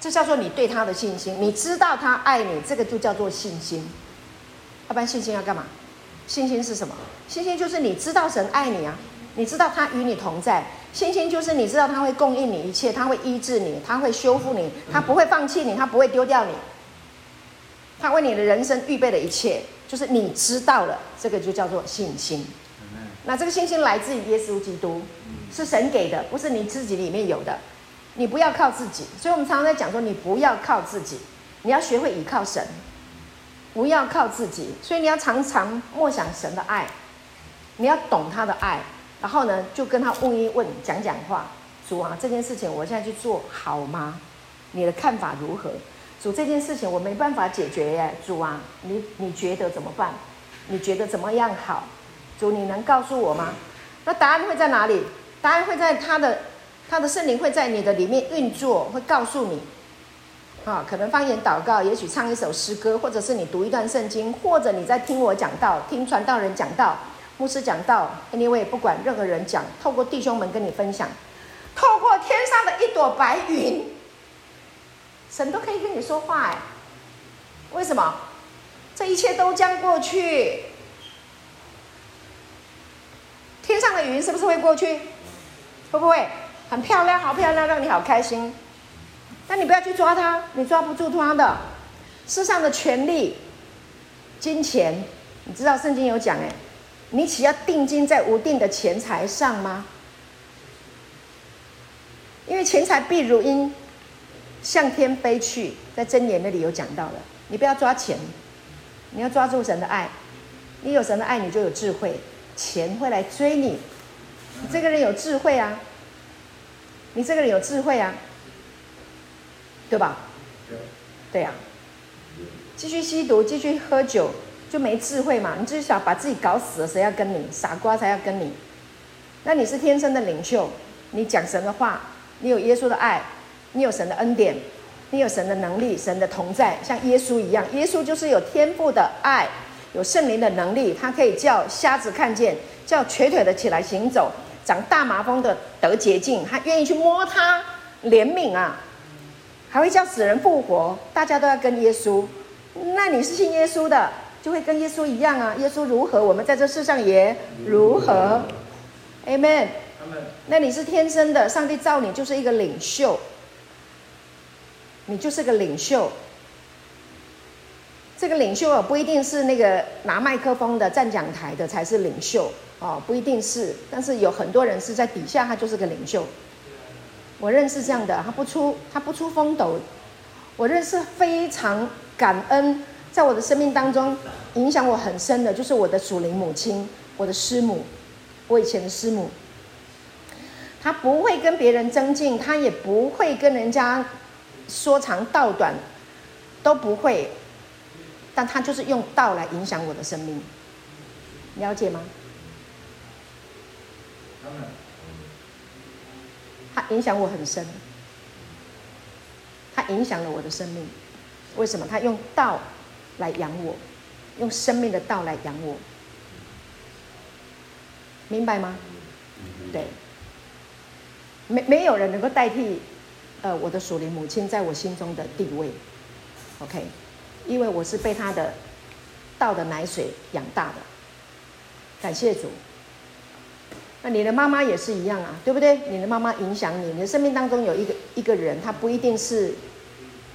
Speaker 1: 这叫做你对他的信心。你知道他爱你，这个就叫做信心。要不然信心要干嘛？信心是什么？信心就是你知道神爱你啊，你知道他与你同在。信心就是你知道他会供应你一切，他会医治你，他会修复你，他不会放弃你，他不会丢掉你，他为你的人生预备的一切。就是你知道了，这个就叫做信心。那这个信心来自于耶稣基督，是神给的，不是你自己里面有的。你不要靠自己，所以我们常常在讲说，你不要靠自己，你要学会依靠神，不要靠自己。所以你要常常默想神的爱，你要懂他的爱，然后呢，就跟他问一问，讲讲话。主啊，这件事情我现在去做好吗？你的看法如何？主，这件事情我没办法解决耶，主啊，你你觉得怎么办？你觉得怎么样好？主，你能告诉我吗？那答案会在哪里？答案会在他的他的圣灵会在你的里面运作，会告诉你。啊，可能方言祷告，也许唱一首诗歌，或者是你读一段圣经，或者你在听我讲道，听传道人讲道，牧师讲道，anyway，不管任何人讲，透过弟兄们跟你分享，透过天上的一朵白云。神都可以跟你说话哎，为什么？这一切都将过去。天上的云是不是会过去？会不会很漂亮？好漂亮，让你好开心。但你不要去抓它，你抓不住它的。世上的权力、金钱，你知道圣经有讲哎，你岂要定睛在无定的钱财上吗？因为钱财必如鹰。向天飞去，在箴言那里有讲到了。你不要抓钱，你要抓住神的爱。你有神的爱，你就有智慧，钱会来追你。你这个人有智慧啊，你这个人有智慧啊，对吧？对呀。继续吸毒，继续喝酒，就没智慧嘛。你就是想把自己搞死了，谁要跟你？傻瓜才要跟你。那你是天生的领袖，你讲神的话，你有耶稣的爱。你有神的恩典，你有神的能力，神的同在，像耶稣一样。耶稣就是有天赋的爱，有圣灵的能力，他可以叫瞎子看见，叫瘸腿的起来行走，长大麻风的得洁净，他愿意去摸他，怜悯啊，还会叫死人复活。大家都要跟耶稣，那你是信耶稣的，就会跟耶稣一样啊。耶稣如何，我们在这世上也如何。Amen。那你是天生的，上帝造你就是一个领袖。你就是个领袖，这个领袖啊，不一定是那个拿麦克风的、站讲台的才是领袖哦，不一定是。但是有很多人是在底下，他就是个领袖。我认识这样的，他不出他不出风斗。我认识非常感恩，在我的生命当中影响我很深的，就是我的祖灵母亲，我的师母，我以前的师母。他不会跟别人争竞，他也不会跟人家。说长道短都不会，但他就是用道来影响我的生命，了解吗？他影响我很深，他影响了我的生命。为什么？他用道来养我，用生命的道来养我，明白吗？对，没没有人能够代替。呃，我的属灵母亲在我心中的地位，OK，因为我是被她的道的奶水养大的，感谢主。那你的妈妈也是一样啊，对不对？你的妈妈影响你，你的生命当中有一个一个人，他不一定是，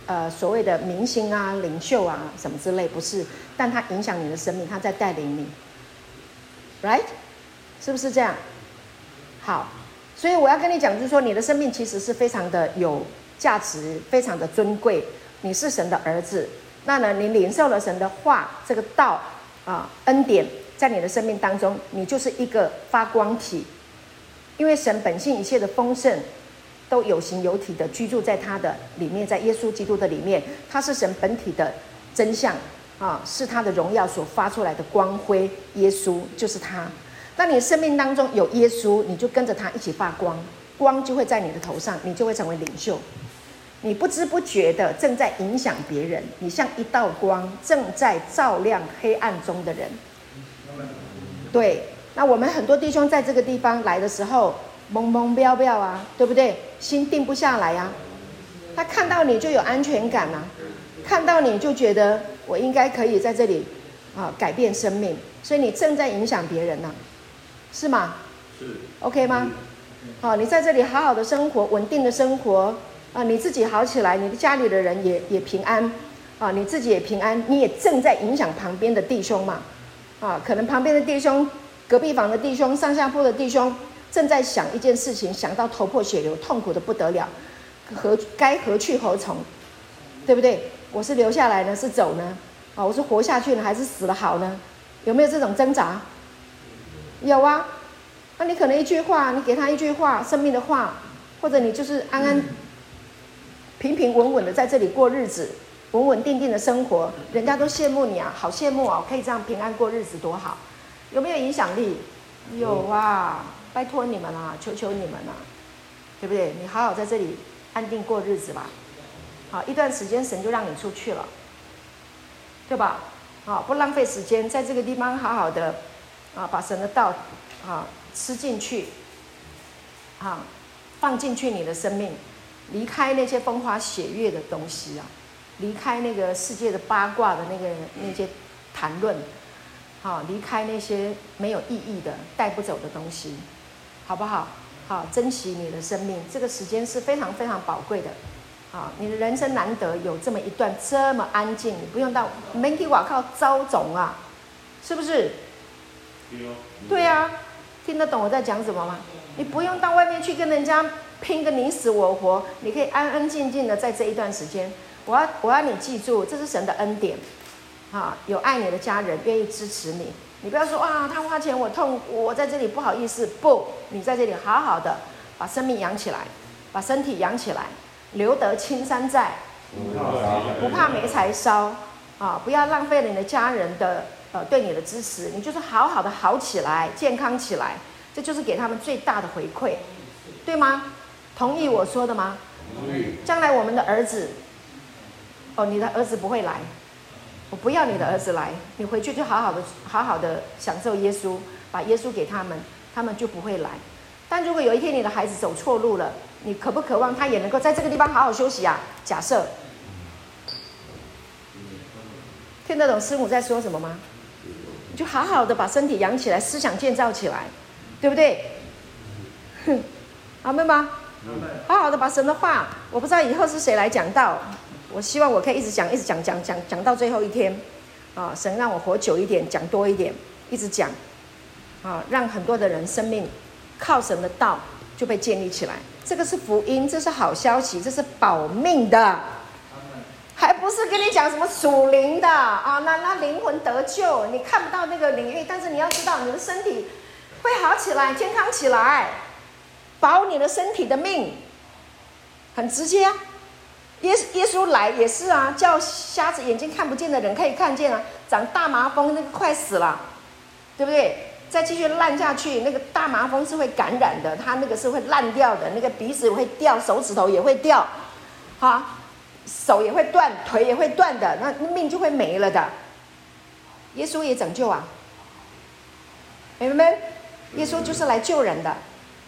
Speaker 1: 呃，所谓的明星啊、领袖啊什么之类，不是，但他影响你的生命，他在带领你，right？是不是这样？好，所以我要跟你讲，就是说，你的生命其实是非常的有价值，非常的尊贵。你是神的儿子，那呢，你领受了神的话，这个道啊，恩典在你的生命当中，你就是一个发光体。因为神本性一切的丰盛，都有形有体的居住在他的里面，在耶稣基督的里面，他是神本体的真相啊，是他的荣耀所发出来的光辉。耶稣就是他。当你生命当中有耶稣，你就跟着他一起发光，光就会在你的头上，你就会成为领袖。你不知不觉的正在影响别人，你像一道光，正在照亮黑暗中的人。对，那我们很多弟兄在这个地方来的时候，懵懵飙飙啊，对不对？心定不下来呀、啊。他看到你就有安全感啊，看到你就觉得我应该可以在这里啊改变生命，所以你正在影响别人呐、啊。是吗？是，OK 吗？好，你在这里好好的生活，稳定的生活啊，你自己好起来，你的家里的人也也平安啊，你自己也平安，你也正在影响旁边的弟兄嘛啊，可能旁边的弟兄、隔壁房的弟兄、上下铺的弟兄正在想一件事情，想到头破血流，痛苦的不得了，何该何去何从？对不对？我是留下来呢，是走呢？啊，我是活下去呢，还是死了好呢？有没有这种挣扎？有啊，那你可能一句话，你给他一句话，生命的话，或者你就是安安、平平稳稳的在这里过日子，稳稳定定的生活，人家都羡慕你啊，好羡慕啊，可以这样平安过日子多好，有没有影响力？有啊，拜托你们啦、求求你们啦、对不对？你好好在这里安定过日子吧，好，一段时间神就让你出去了，对吧？好，不浪费时间，在这个地方好好的。啊，把神的道啊吃进去，啊放进去你的生命，离开那些风花雪月的东西啊，离开那个世界的八卦的那个那些谈论，好，离开那些没有意义的带不走的东西，好不好？好，珍惜你的生命，这个时间是非常非常宝贵的，啊，你的人生难得有这么一段这么安静，你不用到门口瓦靠招总啊，是不是？对呀、啊，听得懂我在讲什么吗？你不用到外面去跟人家拼个你死我活，你可以安安静静的在这一段时间。我要我要你记住，这是神的恩典，啊，有爱你的家人愿意支持你。你不要说啊，他花钱我痛，我在这里不好意思。不，你在这里好好的把生命养起来，把身体养起来，留得青山在，不怕没柴烧啊！不要浪费了你的家人的。呃，对你的支持，你就是好好的好起来，健康起来，这就是给他们最大的回馈，对吗？同意我说的吗？同意。将来我们的儿子，哦，你的儿子不会来，我不要你的儿子来，你回去就好好的好好的享受耶稣，把耶稣给他们，他们就不会来。但如果有一天你的孩子走错路了，你渴不渴望他也能够在这个地方好好休息啊？假设，听得懂师母在说什么吗？就好好的把身体养起来，思想建造起来，对不对？哼，阿妹吗？好好的把神的话，我不知道以后是谁来讲道，我希望我可以一直讲，一直讲，讲讲讲到最后一天，啊，神让我活久一点，讲多一点，一直讲，啊，让很多的人生命靠神的道就被建立起来，这个是福音，这是好消息，这是保命的。还不是跟你讲什么属灵的啊？那那灵魂得救，你看不到那个领域，但是你要知道，你的身体会好起来，健康起来，保你的身体的命，很直接啊。耶耶稣来也是啊，叫瞎子眼睛看不见的人可以看见啊，长大麻风那个快死了，对不对？再继续烂下去，那个大麻风是会感染的，他那个是会烂掉的，那个鼻子会掉，手指头也会掉，好。手也会断，腿也会断的，那命就会没了的。耶稣也拯救啊，明白没？耶稣就是来救人的，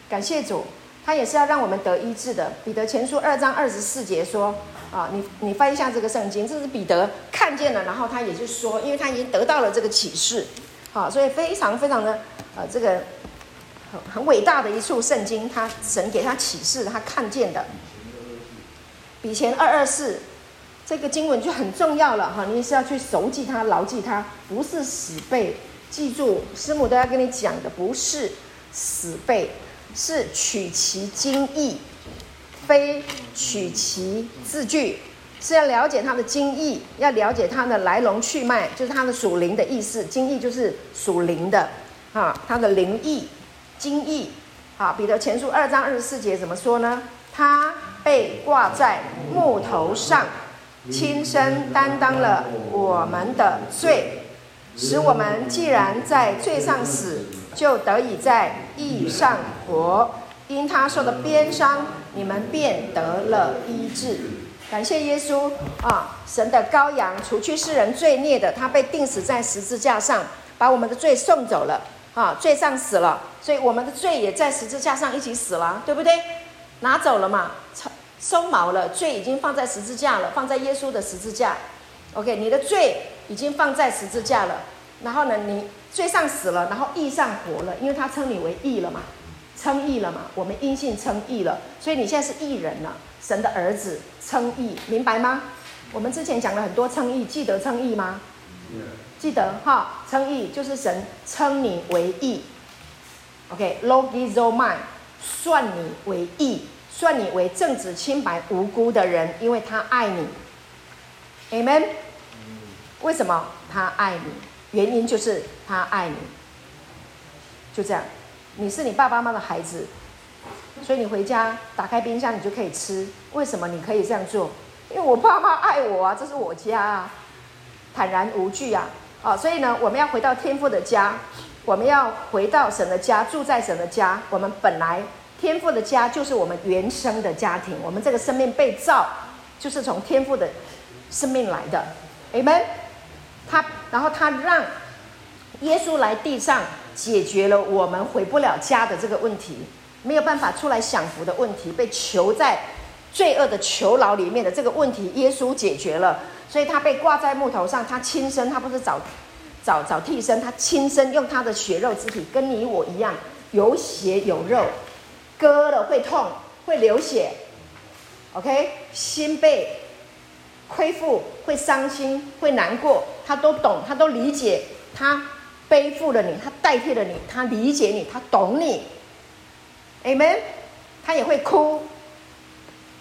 Speaker 1: 感谢主，他也是要让我们得医治的。彼得前书二章二十四节说：啊，你你翻一下这个圣经，这是彼得看见了，然后他也就说，因为他已经得到了这个启示，好，所以非常非常的呃这个很很伟大的一处圣经，他神给他启示，他看见的。比前二二四这个经文就很重要了哈，你是要去熟记它、牢记它，不是死背。记住，师母都要跟你讲的，不是死背，是取其精义，非取其字句，是要了解它的精义，要了解它的来龙去脉，就是它的属灵的意思。精义就是属灵的，啊，它的灵义。精义，好，彼得前书二章二十四节怎么说呢？他被挂在木头上，亲身担当了我们的罪，使我们既然在罪上死，就得以在义上活。因他受的鞭伤，你们便得了医治。感谢耶稣啊！神的羔羊，除去世人罪孽的，他被钉死在十字架上，把我们的罪送走了。啊，罪上死了，所以我们的罪也在十字架上一起死了，对不对？拿走了嘛，收毛了，罪已经放在十字架了，放在耶稣的十字架。OK，你的罪已经放在十字架了，然后呢，你罪上死了，然后义上活了，因为他称你为义了嘛，称义了嘛，我们因信称义了，所以你现在是义人了，神的儿子称义，明白吗？我们之前讲了很多称义，记得称义吗记得哈，称义就是神称你为义，OK，logizomai，算你为义，算你为正直清白无辜的人，因为他爱你，Amen。为什么他爱你？原因就是他爱你，就这样。你是你爸爸妈妈的孩子，所以你回家打开冰箱，你就可以吃。为什么你可以这样做？因为我爸妈爱我啊，这是我家啊，坦然无惧啊。啊，所以呢，我们要回到天父的家，我们要回到神的家，住在神的家。我们本来天父的家就是我们原生的家庭，我们这个生命被造就是从天父的生命来的，Amen。他，然后他让耶稣来地上解决了我们回不了家的这个问题，没有办法出来享福的问题，被囚在罪恶的囚牢里面的这个问题，耶稣解决了。所以他被挂在木头上，他亲身，他不是找找找替身，他亲身用他的血肉之体，跟你我一样，有血有肉，割了会痛，会流血，OK，心被亏负，会伤心，会难过，他都懂，他都理解，他背负了你，他代替了你，他理解你，他懂你，Amen，他也会哭，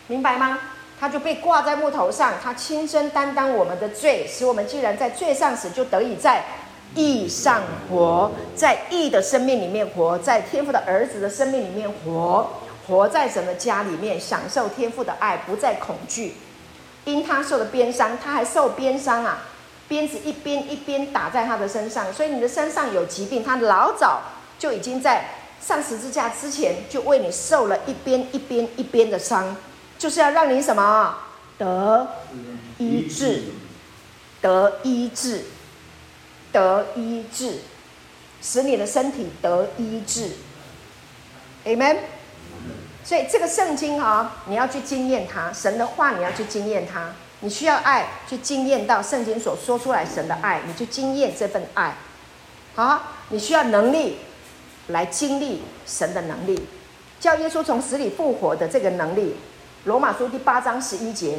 Speaker 1: 明白吗？他就被挂在木头上，他亲身担当我们的罪，使我们既然在罪上死，就得以在义上活，在义的生命里面活，在天父的儿子的生命里面活，活在神的家里面，享受天父的爱，不再恐惧。因他受的鞭伤，他还受鞭伤啊，鞭子一鞭一鞭打在他的身上，所以你的身上有疾病，他老早就已经在上十字架之前就为你受了一鞭一鞭一鞭的伤。就是要让你什么得医治，得医治，得医治，使你的身体得医治。Amen。所以这个圣经啊，你要去经验它，神的话你要去经验它。你需要爱去经验到圣经所说出来神的爱，你去经验这份爱。好，你需要能力来经历神的能力，叫耶稣从死里复活的这个能力。罗马书第八章十一节，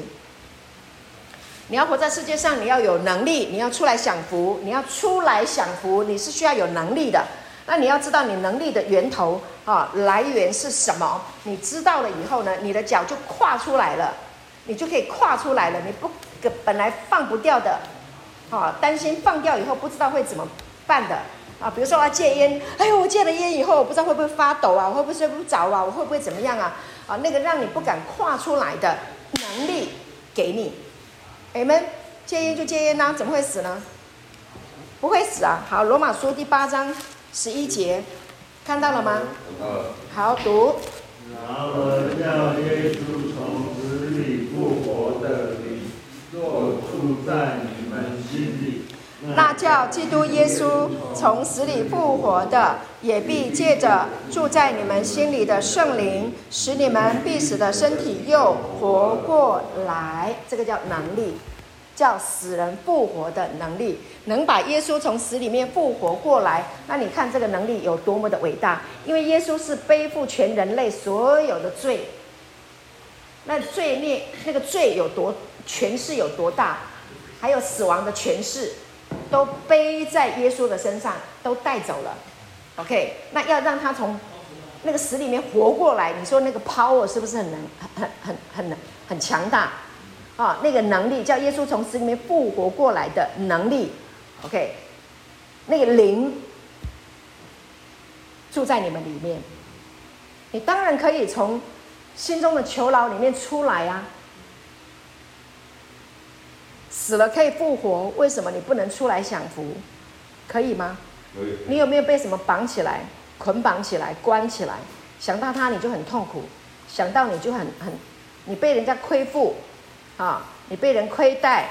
Speaker 1: 你要活在世界上，你要有能力，你要出来享福，你要出来享福，你是需要有能力的。那你要知道你能力的源头啊，来源是什么？你知道了以后呢，你的脚就跨出来了，你就可以跨出来了。你不本来放不掉的，啊，担心放掉以后不知道会怎么办的啊。比如说我要戒烟，哎呦，我戒了烟以后，我不知道会不会发抖啊，我会不会睡不着啊，我会不会怎么样啊？啊，那个让你不敢跨出来的能力给你，Amen。戒烟就戒烟呐，怎么会死呢？不会死啊。好，罗马书第八章十一节，看到了吗？好，读。然而叫耶稣从死里复活的灵，若住在你们心里。那叫基督耶稣从死里复活的，也必借着住在你们心里的圣灵，使你们必死的身体又活过来。这个叫能力。叫死人复活的能力，能把耶稣从死里面复活过来。那你看这个能力有多么的伟大？因为耶稣是背负全人类所有的罪，那罪孽那个罪有多权势有多大？还有死亡的权势，都背在耶稣的身上，都带走了。OK，那要让他从那个死里面活过来，你说那个 power 是不是很能很很很很很强大？啊，那个能力叫耶稣从死里面复活过来的能力，OK，那个灵住在你们里面，你当然可以从心中的囚牢里面出来啊。死了可以复活，为什么你不能出来享福？可以吗？你有没有被什么绑起来、捆绑起来、关起来？想到他你就很痛苦，想到你就很很，你被人家亏负。啊，你被人亏待，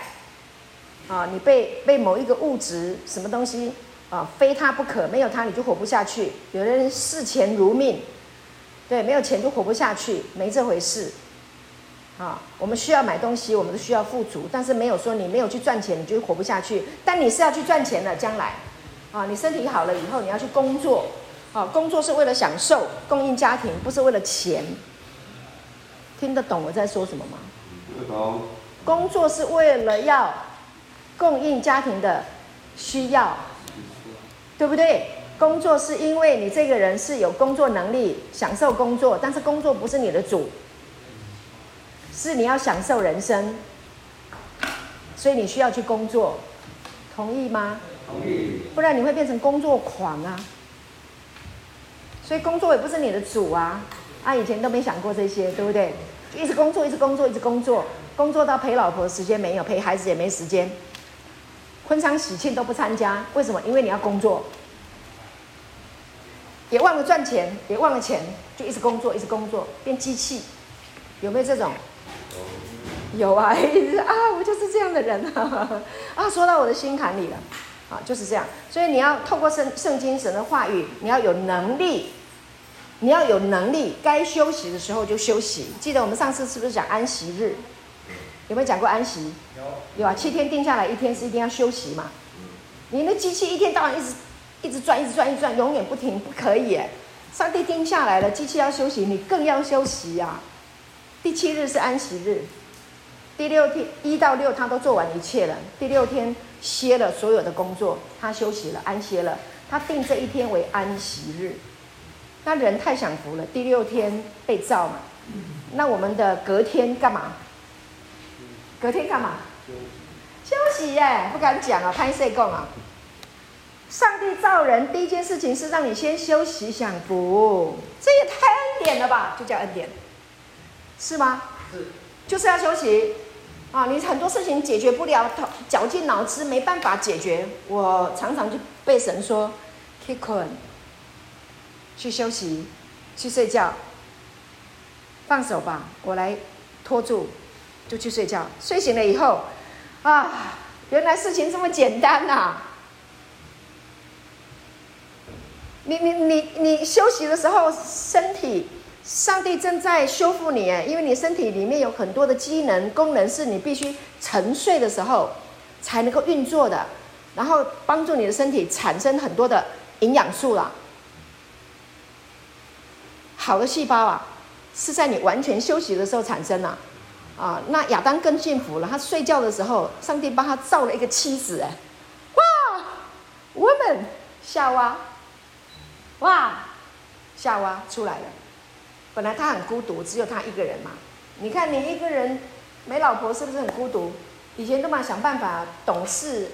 Speaker 1: 啊，你被被某一个物质什么东西啊，非他不可，没有他你就活不下去。有的人视钱如命，对，没有钱就活不下去，没这回事。啊，我们需要买东西，我们都需要富足，但是没有说你没有去赚钱，你就活不下去。但你是要去赚钱的，将来，啊，你身体好了以后，你要去工作，啊，工作是为了享受，供应家庭，不是为了钱。听得懂我在说什么吗？懂工作是为了要供应家庭的需要，对不对？工作是因为你这个人是有工作能力，享受工作，但是工作不是你的主，是你要享受人生，所以你需要去工作，同意吗？同意。不然你会变成工作狂啊！所以工作也不是你的主啊！啊，以前都没想过这些，对不对？就一直工作，一直工作，一直工作，工作到陪老婆的时间没有，陪孩子也没时间，婚丧喜庆都不参加。为什么？因为你要工作，也忘了赚钱，也忘了钱，就一直工作，一直工作，变机器。有没有这种？有啊，一直啊，我就是这样的人啊，啊，说到我的心坎里了，啊，就是这样。所以你要透过圣圣经神的话语，你要有能力。你要有能力，该休息的时候就休息。记得我们上次是不是讲安息日？有没有讲过安息？有。有啊，七天定下来，一天是一定要休息嘛。你那机器一天到晚一直一直转，一直转，一直转，永远不停，不可以。上帝定下来了，机器要休息，你更要休息呀。第七日是安息日，第六天一到六他都做完一切了，第六天歇了所有的工作，他休息了，安歇了，他定这一天为安息日。那人太享福了，第六天被造嘛，那我们的隔天干嘛？隔天干嘛？休息耶，不敢讲啊，拍谁讲啊？上帝造人第一件事情是让你先休息享福，这也太恩典了吧？就叫恩典，是吗？是，就是要休息啊！你很多事情解决不了，绞尽脑汁没办法解决。我常常就被神说，Kikun。去休息，去睡觉，放手吧，我来拖住，就去睡觉。睡醒了以后，啊，原来事情这么简单呐、啊！你你你你休息的时候，身体，上帝正在修复你，因为你身体里面有很多的机能功能是你必须沉睡的时候才能够运作的，然后帮助你的身体产生很多的营养素了。好的细胞啊，是在你完全休息的时候产生的，啊，那亚当更幸福了，他睡觉的时候，上帝帮他造了一个妻子，哎，哇，woman，夏娃，哇，夏娃出来了，本来他很孤独，只有他一个人嘛，你看你一个人没老婆是不是很孤独？以前都嘛想办法懂事，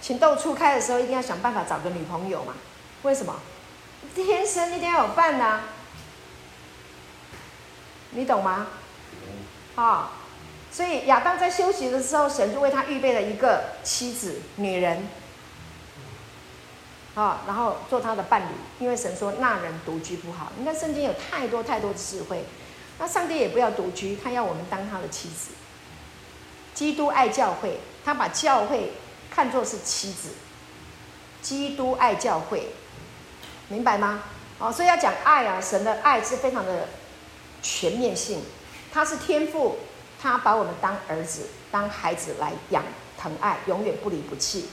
Speaker 1: 情窦初开的时候一定要想办法找个女朋友嘛，为什么？天生一定要有伴呐、啊。你懂吗？啊、哦，所以亚当在休息的时候，神就为他预备了一个妻子、女人，啊、然后做他的伴侣。因为神说那人独居不好。你看圣经有太多太多的智慧。那上帝也不要独居，他要我们当他的妻子。基督爱教会，他把教会看作是妻子。基督爱教会，明白吗？哦，所以要讲爱啊，神的爱是非常的。全面性，他是天父，他把我们当儿子、当孩子来养，疼爱，永远不离不弃。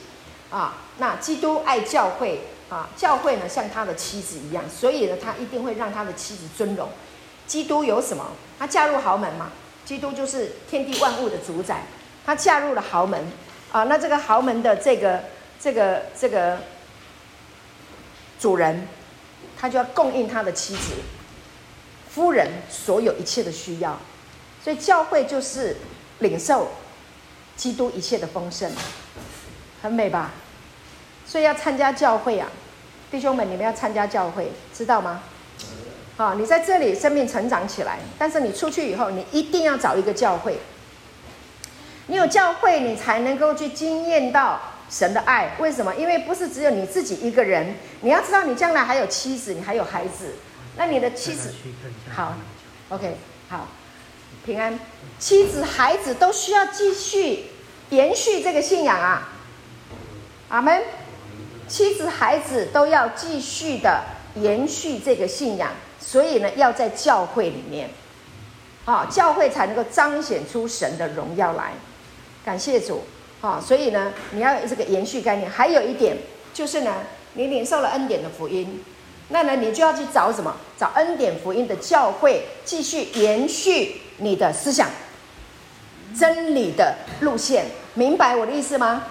Speaker 1: 啊，那基督爱教会啊，教会呢像他的妻子一样，所以呢，他一定会让他的妻子尊荣。基督有什么？他嫁入豪门嘛。基督就是天地万物的主宰，他嫁入了豪门啊。那这个豪门的这个这个这个主人，他就要供应他的妻子、夫人所有一切的需要。所以教会就是领受基督一切的丰盛，很美吧？所以要参加教会啊，弟兄们，你们要参加教会，知道吗？好，你在这里生命成长起来，但是你出去以后，你一定要找一个教会。你有教会，你才能够去经验到神的爱。为什么？因为不是只有你自己一个人，你要知道你将来还有妻子，你还有孩子。那你的妻子，好，OK，好，平安，妻子、孩子都需要继续延续这个信仰啊。阿门。妻子、孩子都要继续的延续这个信仰。所以呢，要在教会里面，啊，教会才能够彰显出神的荣耀来。感谢主，啊，所以呢，你要有这个延续概念。还有一点就是呢，你领受了恩典的福音，那呢，你就要去找什么？找恩典福音的教会，继续延续你的思想、真理的路线。明白我的意思吗？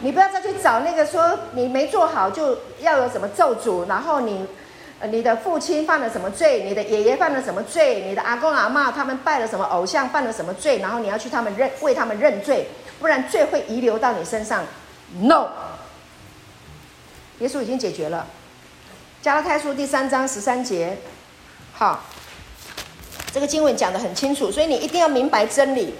Speaker 1: 你不要再去找那个说你没做好就要有什么咒诅，然后你。你的父亲犯了什么罪？你的爷爷犯了什么罪？你的阿公阿嬷他们拜了什么偶像，犯了什么罪？然后你要去他们认为他们认罪，不然罪会遗留到你身上。No，耶稣已经解决了。加拉太书第三章十三节，好，这个经文讲得很清楚，所以你一定要明白真理，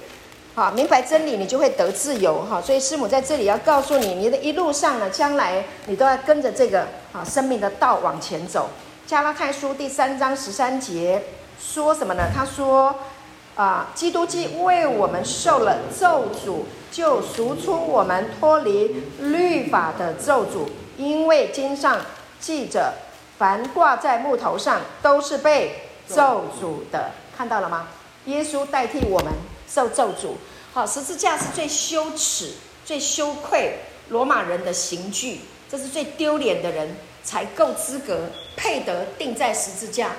Speaker 1: 好，明白真理，你就会得自由，哈。所以师母在这里要告诉你，你的一路上呢，将来你都要跟着这个啊生命的道往前走。加拉太书第三章十三节说什么呢？他说：“啊，基督既为我们受了咒诅，就赎出我们脱离律法的咒诅。因为经上记着，凡挂在木头上都是被咒诅的。看到了吗？耶稣代替我们受咒诅。好，十字架是最羞耻、最羞愧罗马人的刑具，这是最丢脸的人。”才够资格配得钉在十字架，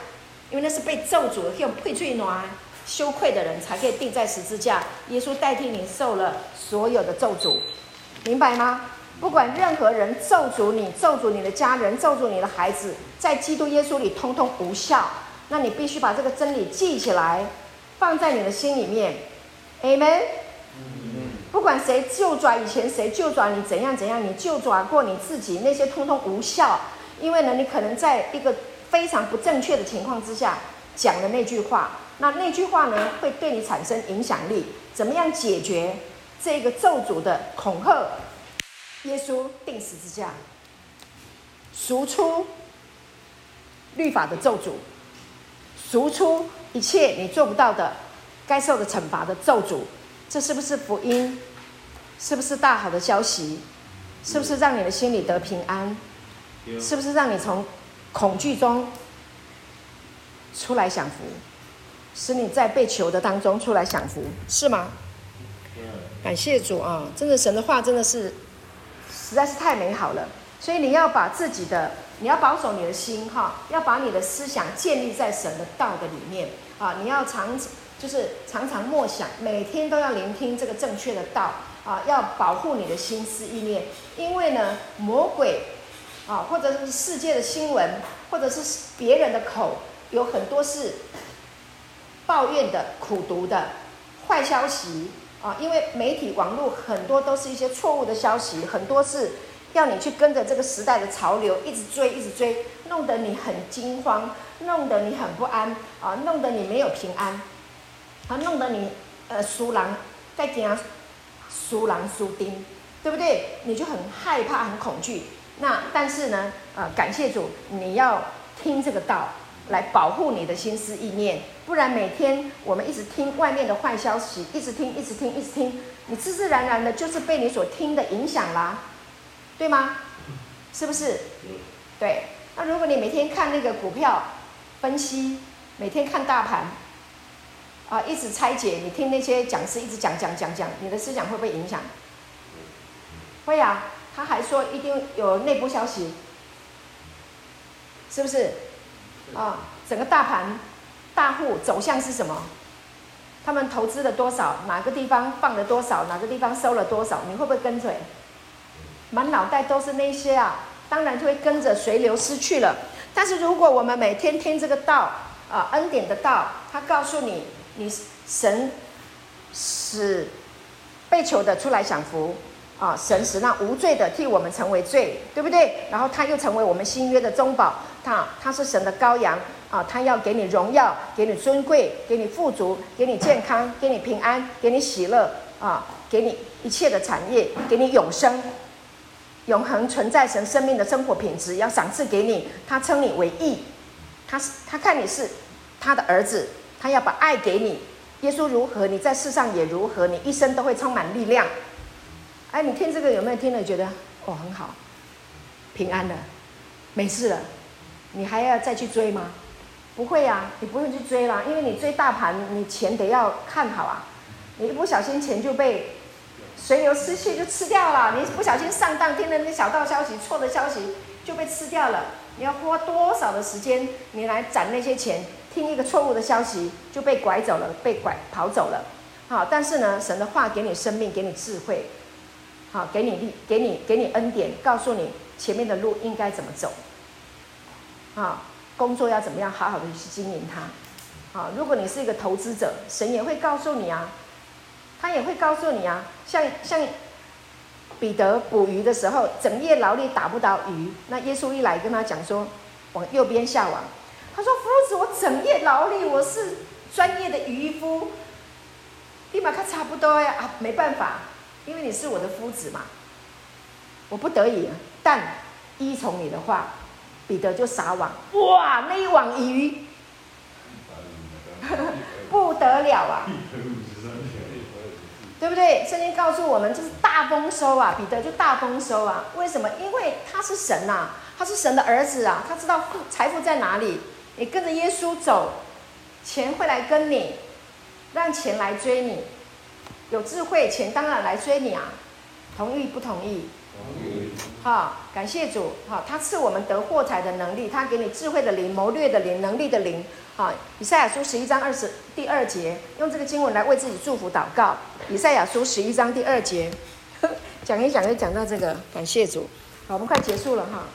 Speaker 1: 因为那是被咒诅、用配罪暖、羞愧的人才可以钉在十字架。耶稣代替你受了所有的咒诅，明白吗？不管任何人咒诅你、咒诅你的家人、咒诅你的孩子，在基督耶稣里通通无效。那你必须把这个真理记起来，放在你的心里面。Amen。不管谁就抓以前谁就抓你怎样怎样，你就抓过你自己，那些通通无效。因为呢，你可能在一个非常不正确的情况之下讲的那句话，那那句话呢会对你产生影响力。怎么样解决这个咒诅的恐吓？耶稣定十字架，赎出律法的咒诅，赎出一切你做不到的该受的惩罚的咒诅。这是不是福音？是不是大好的消息？是不是让你的心里得平安？是不是让你从恐惧中出来享福，使你在被囚的当中出来享福，是吗？感谢主啊！真的，神的话真的是实在是太美好了。所以你要把自己的，你要保守你的心哈，要把你的思想建立在神的道的里面啊！你要常就是常常默想，每天都要聆听这个正确的道啊！要保护你的心思意念，因为呢，魔鬼。啊，或者是世界的新闻，或者是别人的口，有很多是抱怨的、苦读的坏消息啊。因为媒体、网络很多都是一些错误的消息，很多是要你去跟着这个时代的潮流一直追、一直追，弄得你很惊慌，弄得你很不安啊，弄得你没有平安，他，弄得你呃输人在惊输人输丁，对不对？你就很害怕、很恐惧。那但是呢，呃，感谢主，你要听这个道来保护你的心思意念，不然每天我们一直听外面的坏消息，一直听，一直听，一直听，你自自然然的就是被你所听的影响啦，对吗？是不是？对。那如果你每天看那个股票分析，每天看大盘，啊，一直拆解，你听那些讲师一直讲讲讲讲，你的思想会不会影响？会啊，他还说一定有内部消息，是不是？啊，整个大盘大户走向是什么？他们投资了多少？哪个地方放了多少？哪个地方收了多少？你会不会跟随？满脑袋都是那些啊，当然就会跟着随流失去了。但是如果我们每天听这个道啊，恩典的道，他告诉你，你神使被囚的出来享福啊，神使那无罪的替我们成为罪，对不对？然后他又成为我们新约的中保，他他是神的羔羊啊，他要给你荣耀，给你尊贵，给你富足，给你健康，给你平安，给你喜乐啊，给你一切的产业，给你永生。永恒存在神生命的生活品质，要赏赐给你。他称你为义，他是他看你是他的儿子，他要把爱给你。耶稣如何，你在世上也如何，你一生都会充满力量。哎，你听这个有没有听了觉得哦很好，平安了，没事了？你还要再去追吗？不会啊，你不用去追了，因为你追大盘，你钱得要看好啊，你一不小心钱就被。随流失去就吃掉了，你不小心上当，听了那些小道消息、错的消息就被吃掉了。你要花多少的时间，你来攒那些钱？听一个错误的消息就被拐走了，被拐跑走了。好，但是呢，神的话给你生命，给你智慧，好，给你力，给你给你恩典，告诉你前面的路应该怎么走。啊，工作要怎么样好好的去经营它。好，如果你是一个投资者，神也会告诉你啊。他也会告诉你啊，像像彼得捕鱼的时候，整夜劳力打不到鱼，那耶稣一来跟他讲说，往右边下网。他说：“夫子，我整夜劳力，我是专业的渔夫，立马看差不多呀啊，没办法，因为你是我的夫子嘛，我不得已，但依从你的话，彼得就撒网，哇，那一网鱼 不得了啊！”对不对？圣经告诉我们，就是大丰收啊！彼得就大丰收啊！为什么？因为他是神呐、啊，他是神的儿子啊，他知道富财富在哪里。你跟着耶稣走，钱会来跟你，让钱来追你。有智慧，钱当然来追你啊！同意不同意？同意。好，感谢主。好，他赐我们得获财的能力，他给你智慧的灵、谋略的灵、能力的灵。好，以赛亚书十一章二十第二节，用这个经文来为自己祝福祷告。以赛亚书十一章第二节，讲一讲就讲到这个，感谢主。好，我们快结束了哈。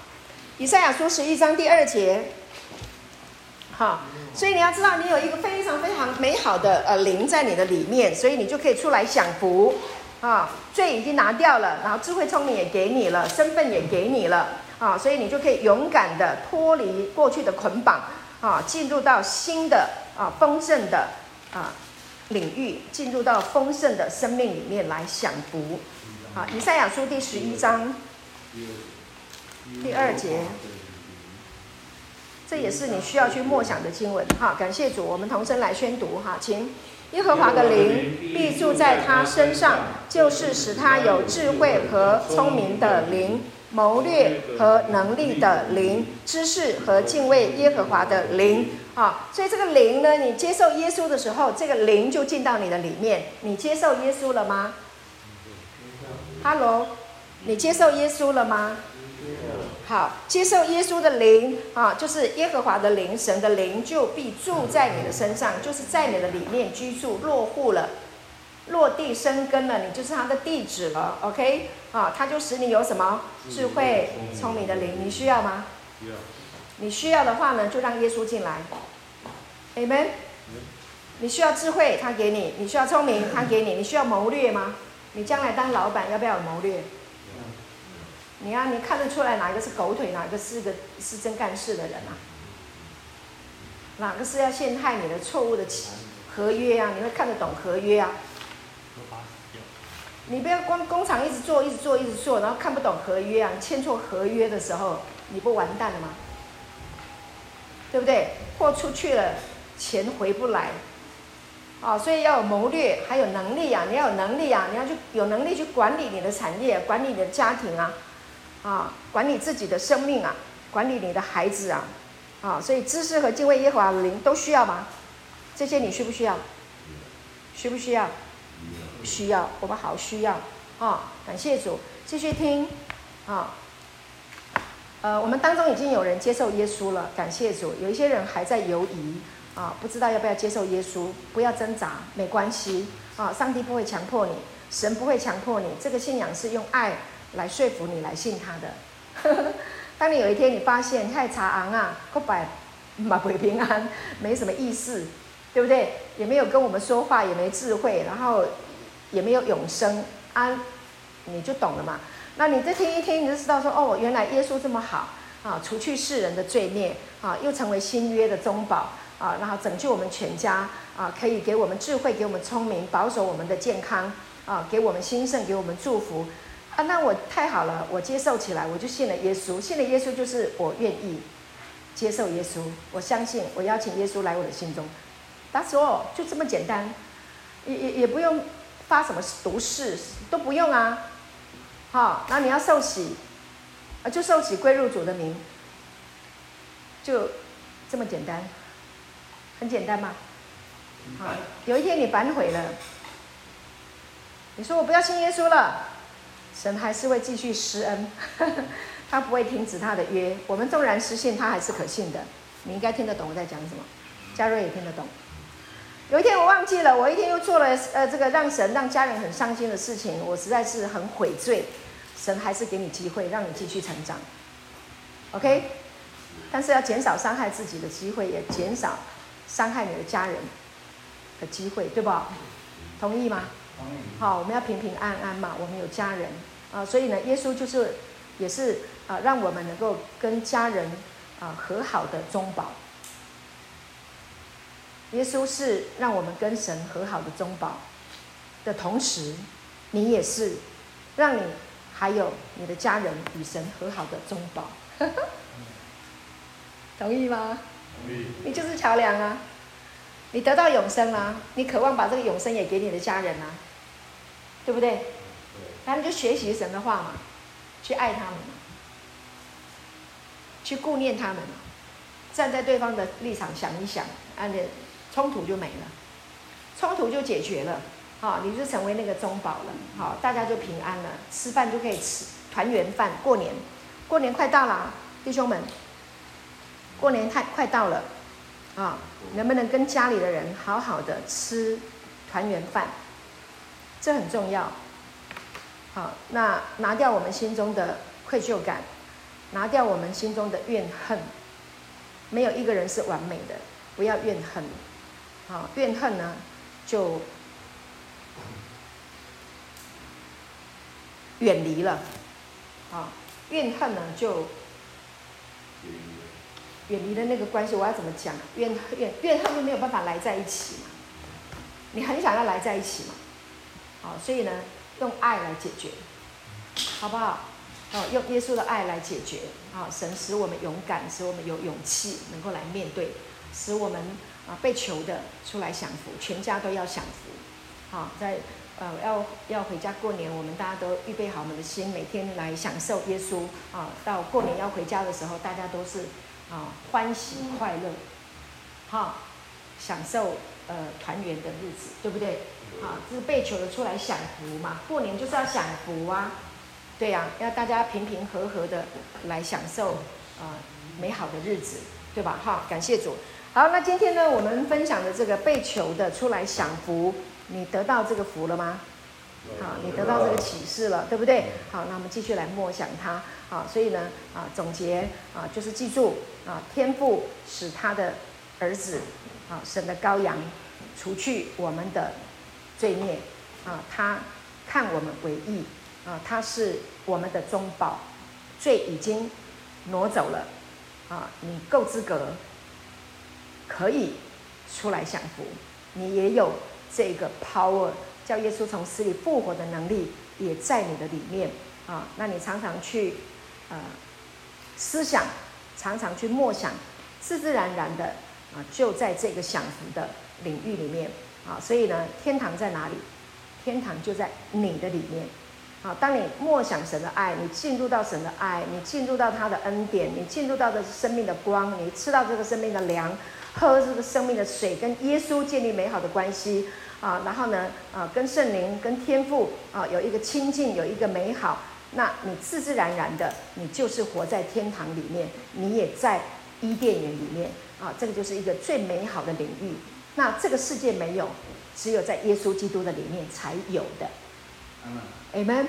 Speaker 1: 以赛亚书十一章第二节，好，所以你要知道，你有一个非常非常美好的呃灵在你的里面，所以你就可以出来享福啊。罪已经拿掉了，然后智慧聪明也给你了，身份也给你了啊，所以你就可以勇敢的脱离过去的捆绑。啊，进入到新的啊丰盛的啊领域，进入到丰盛的生命里面来享福。啊，以赛亚书第十一章第二节，这也是你需要去默想的经文。哈，感谢主，我们同声来宣读。哈，请耶和华的灵必住在他身上，就是使他有智慧和聪明的灵。谋略和能力的灵，知识和敬畏耶和华的灵啊，所以这个灵呢，你接受耶稣的时候，这个灵就进到你的里面。你接受耶稣了吗？哈喽，你接受耶稣了吗？好，接受耶稣的灵啊，就是耶和华的灵，神的灵就必住在你的身上，就是在你的里面居住落户了。落地生根了，你就是他的地址了，OK？啊，他就使你有什么智慧、聪明的灵，你需要吗？需要。你需要的话呢，就让耶稣进来，Amen。你需要智慧，他给你；你需要聪明，他给你；你需要谋略吗？你将来当老板要不要有谋略？你啊，你看得出来哪一个是狗腿，哪一个是个是真干事的人啊？哪个是要陷害你的错误的合约啊？你会看得懂合约啊？你不要光工厂一直做，一直做，一直做，然后看不懂合约啊！签错合约的时候，你不完蛋了吗？对不对？货出去了，钱回不来，啊！所以要有谋略，还有能力啊！你要有能力啊！你要去有能力去管理你的产业，管理你的家庭啊，啊，管理自己的生命啊，管理你的孩子啊，啊！所以知识和敬畏耶和华的灵都需要吗？这些你需不需要？需不需要？需要，我们好需要，啊，感谢主，继续听，啊，呃，我们当中已经有人接受耶稣了，感谢主。有一些人还在犹疑，啊，不知道要不要接受耶稣，不要挣扎，没关系，啊，上帝不会强迫你，神不会强迫你，这个信仰是用爱来说服你来信他的。当你有一天你发现太查昂啊，不摆马鬼平安，没什么意思，对不对？也没有跟我们说话，也没智慧，然后也没有永生。啊，你就懂了嘛？那你再听一听，你就知道说，哦，原来耶稣这么好啊，除去世人的罪孽啊，又成为新约的中保啊，然后拯救我们全家啊，可以给我们智慧，给我们聪明，保守我们的健康啊，给我们兴盛，给我们祝福啊。那我太好了，我接受起来，我就信了耶稣。信了耶稣就是我愿意接受耶稣，我相信，我邀请耶稣来我的心中。That's all，就这么简单，也也也不用。发什么毒誓都不用啊，好，那你要受洗，啊，就受洗归入主的名，就这么简单，很简单吗？好，有一天你反悔了，你说我不要信耶稣了，神还是会继续施恩，他不会停止他的约，我们纵然失信，他还是可信的。你应该听得懂我在讲什么，嘉瑞也听得懂。有一天我忘记了，我一天又做了呃这个让神让家人很伤心的事情，我实在是很悔罪。神还是给你机会，让你继续成长，OK？但是要减少伤害自己的机会，也减少伤害你的家人的机会，对不？同意吗？同意。好，我们要平平安安嘛，我们有家人啊，所以呢，耶稣就是也是啊，让我们能够跟家人啊和好的中保。耶稣是让我们跟神和好的中保的同时，你也是让你还有你的家人与神和好的中保，同意吗？同意。你就是桥梁啊！你得到永生啊！你渴望把这个永生也给你的家人啊，对不对？对。那你就学习神的话嘛，去爱他们，去顾念他们，站在对方的立场想一想，按照。冲突就没了，冲突就解决了，好，你就成为那个中保了，好，大家就平安了，吃饭就可以吃团圆饭。过年，过年快到了，弟兄们，过年太快到了，啊，能不能跟家里的人好好的吃团圆饭？这很重要，好，那拿掉我们心中的愧疚感，拿掉我们心中的怨恨，没有一个人是完美的，不要怨恨。好，怨恨呢，就远离了。啊，怨恨呢，就远离了那个关系。我要怎么讲？怨怨怨恨就没有办法来在一起嘛。你很想要来在一起嘛？好，所以呢，用爱来解决，好不好？哦，用耶稣的爱来解决。啊，神使我们勇敢，使我们有勇气，能够来面对，使我们。啊，被求的出来享福，全家都要享福。好，在呃要要回家过年，我们大家都预备好我们的心，每天来享受耶稣。啊，到过年要回家的时候，大家都是啊欢喜快乐，好，享受呃团圆的日子，对不对？啊，这是被求的出来享福嘛。过年就是要享福啊，对呀，要大家平平和和的来享受啊美好的日子，对吧？好，感谢主。好，那今天呢，我们分享的这个被求的出来享福，你得到这个福了吗？好，你得到这个启示了，对不对？好，那我们继续来默想它。好，所以呢，啊，总结啊，就是记住啊，天父使他的儿子啊，神的羔羊，除去我们的罪孽啊，他看我们为义啊，他是我们的中保，罪已经挪走了啊，你够资格。可以出来享福，你也有这个 power，叫耶稣从死里复活的能力也在你的里面啊。那你常常去呃思想，常常去默想，自自然然的啊，就在这个享福的领域里面啊。所以呢，天堂在哪里？天堂就在你的里面啊。当你默想神的爱，你进入到神的爱，你进入到他的恩典，你进入到的生命的光，你吃到这个生命的粮。喝这个生命的水，跟耶稣建立美好的关系啊，然后呢，啊，跟圣灵、跟天父啊有一个亲近，有一个美好，那你自自然然的，你就是活在天堂里面，你也在伊甸园里面啊，这个就是一个最美好的领域。那这个世界没有，只有在耶稣基督的里面才有的。Amen。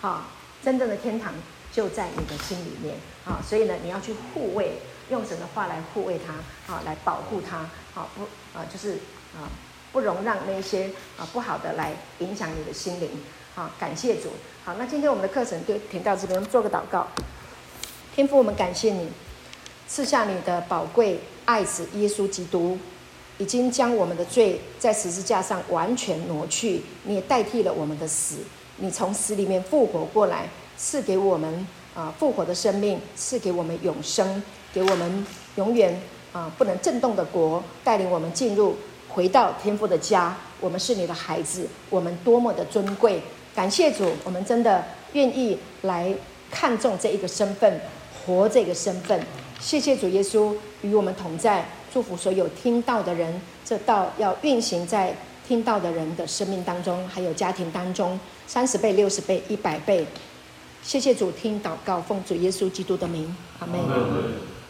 Speaker 1: 好，真正的天堂就在你的心里面啊，所以呢，你要去护卫。用神的话来护卫他，啊，来保护他，好不啊，就是啊，不容让那些啊不好的来影响你的心灵，好，感谢主，好，那今天我们的课程就停到这边，做个祷告。天父，我们感谢你赐下你的宝贵爱子耶稣基督，已经将我们的罪在十字架上完全挪去，你也代替了我们的死，你从死里面复活过来，赐给我们啊复活的生命，赐给我们永生。给我们永远啊不能震动的国，带领我们进入回到天父的家。我们是你的孩子，我们多么的尊贵！感谢主，我们真的愿意来看重这一个身份，活这个身份。谢谢主耶稣与我们同在，祝福所有听到的人，这道要运行在听到的人的生命当中，还有家庭当中，三十倍、六十倍、一百倍。谢谢主，听祷告，奉主耶稣基督的名，阿门。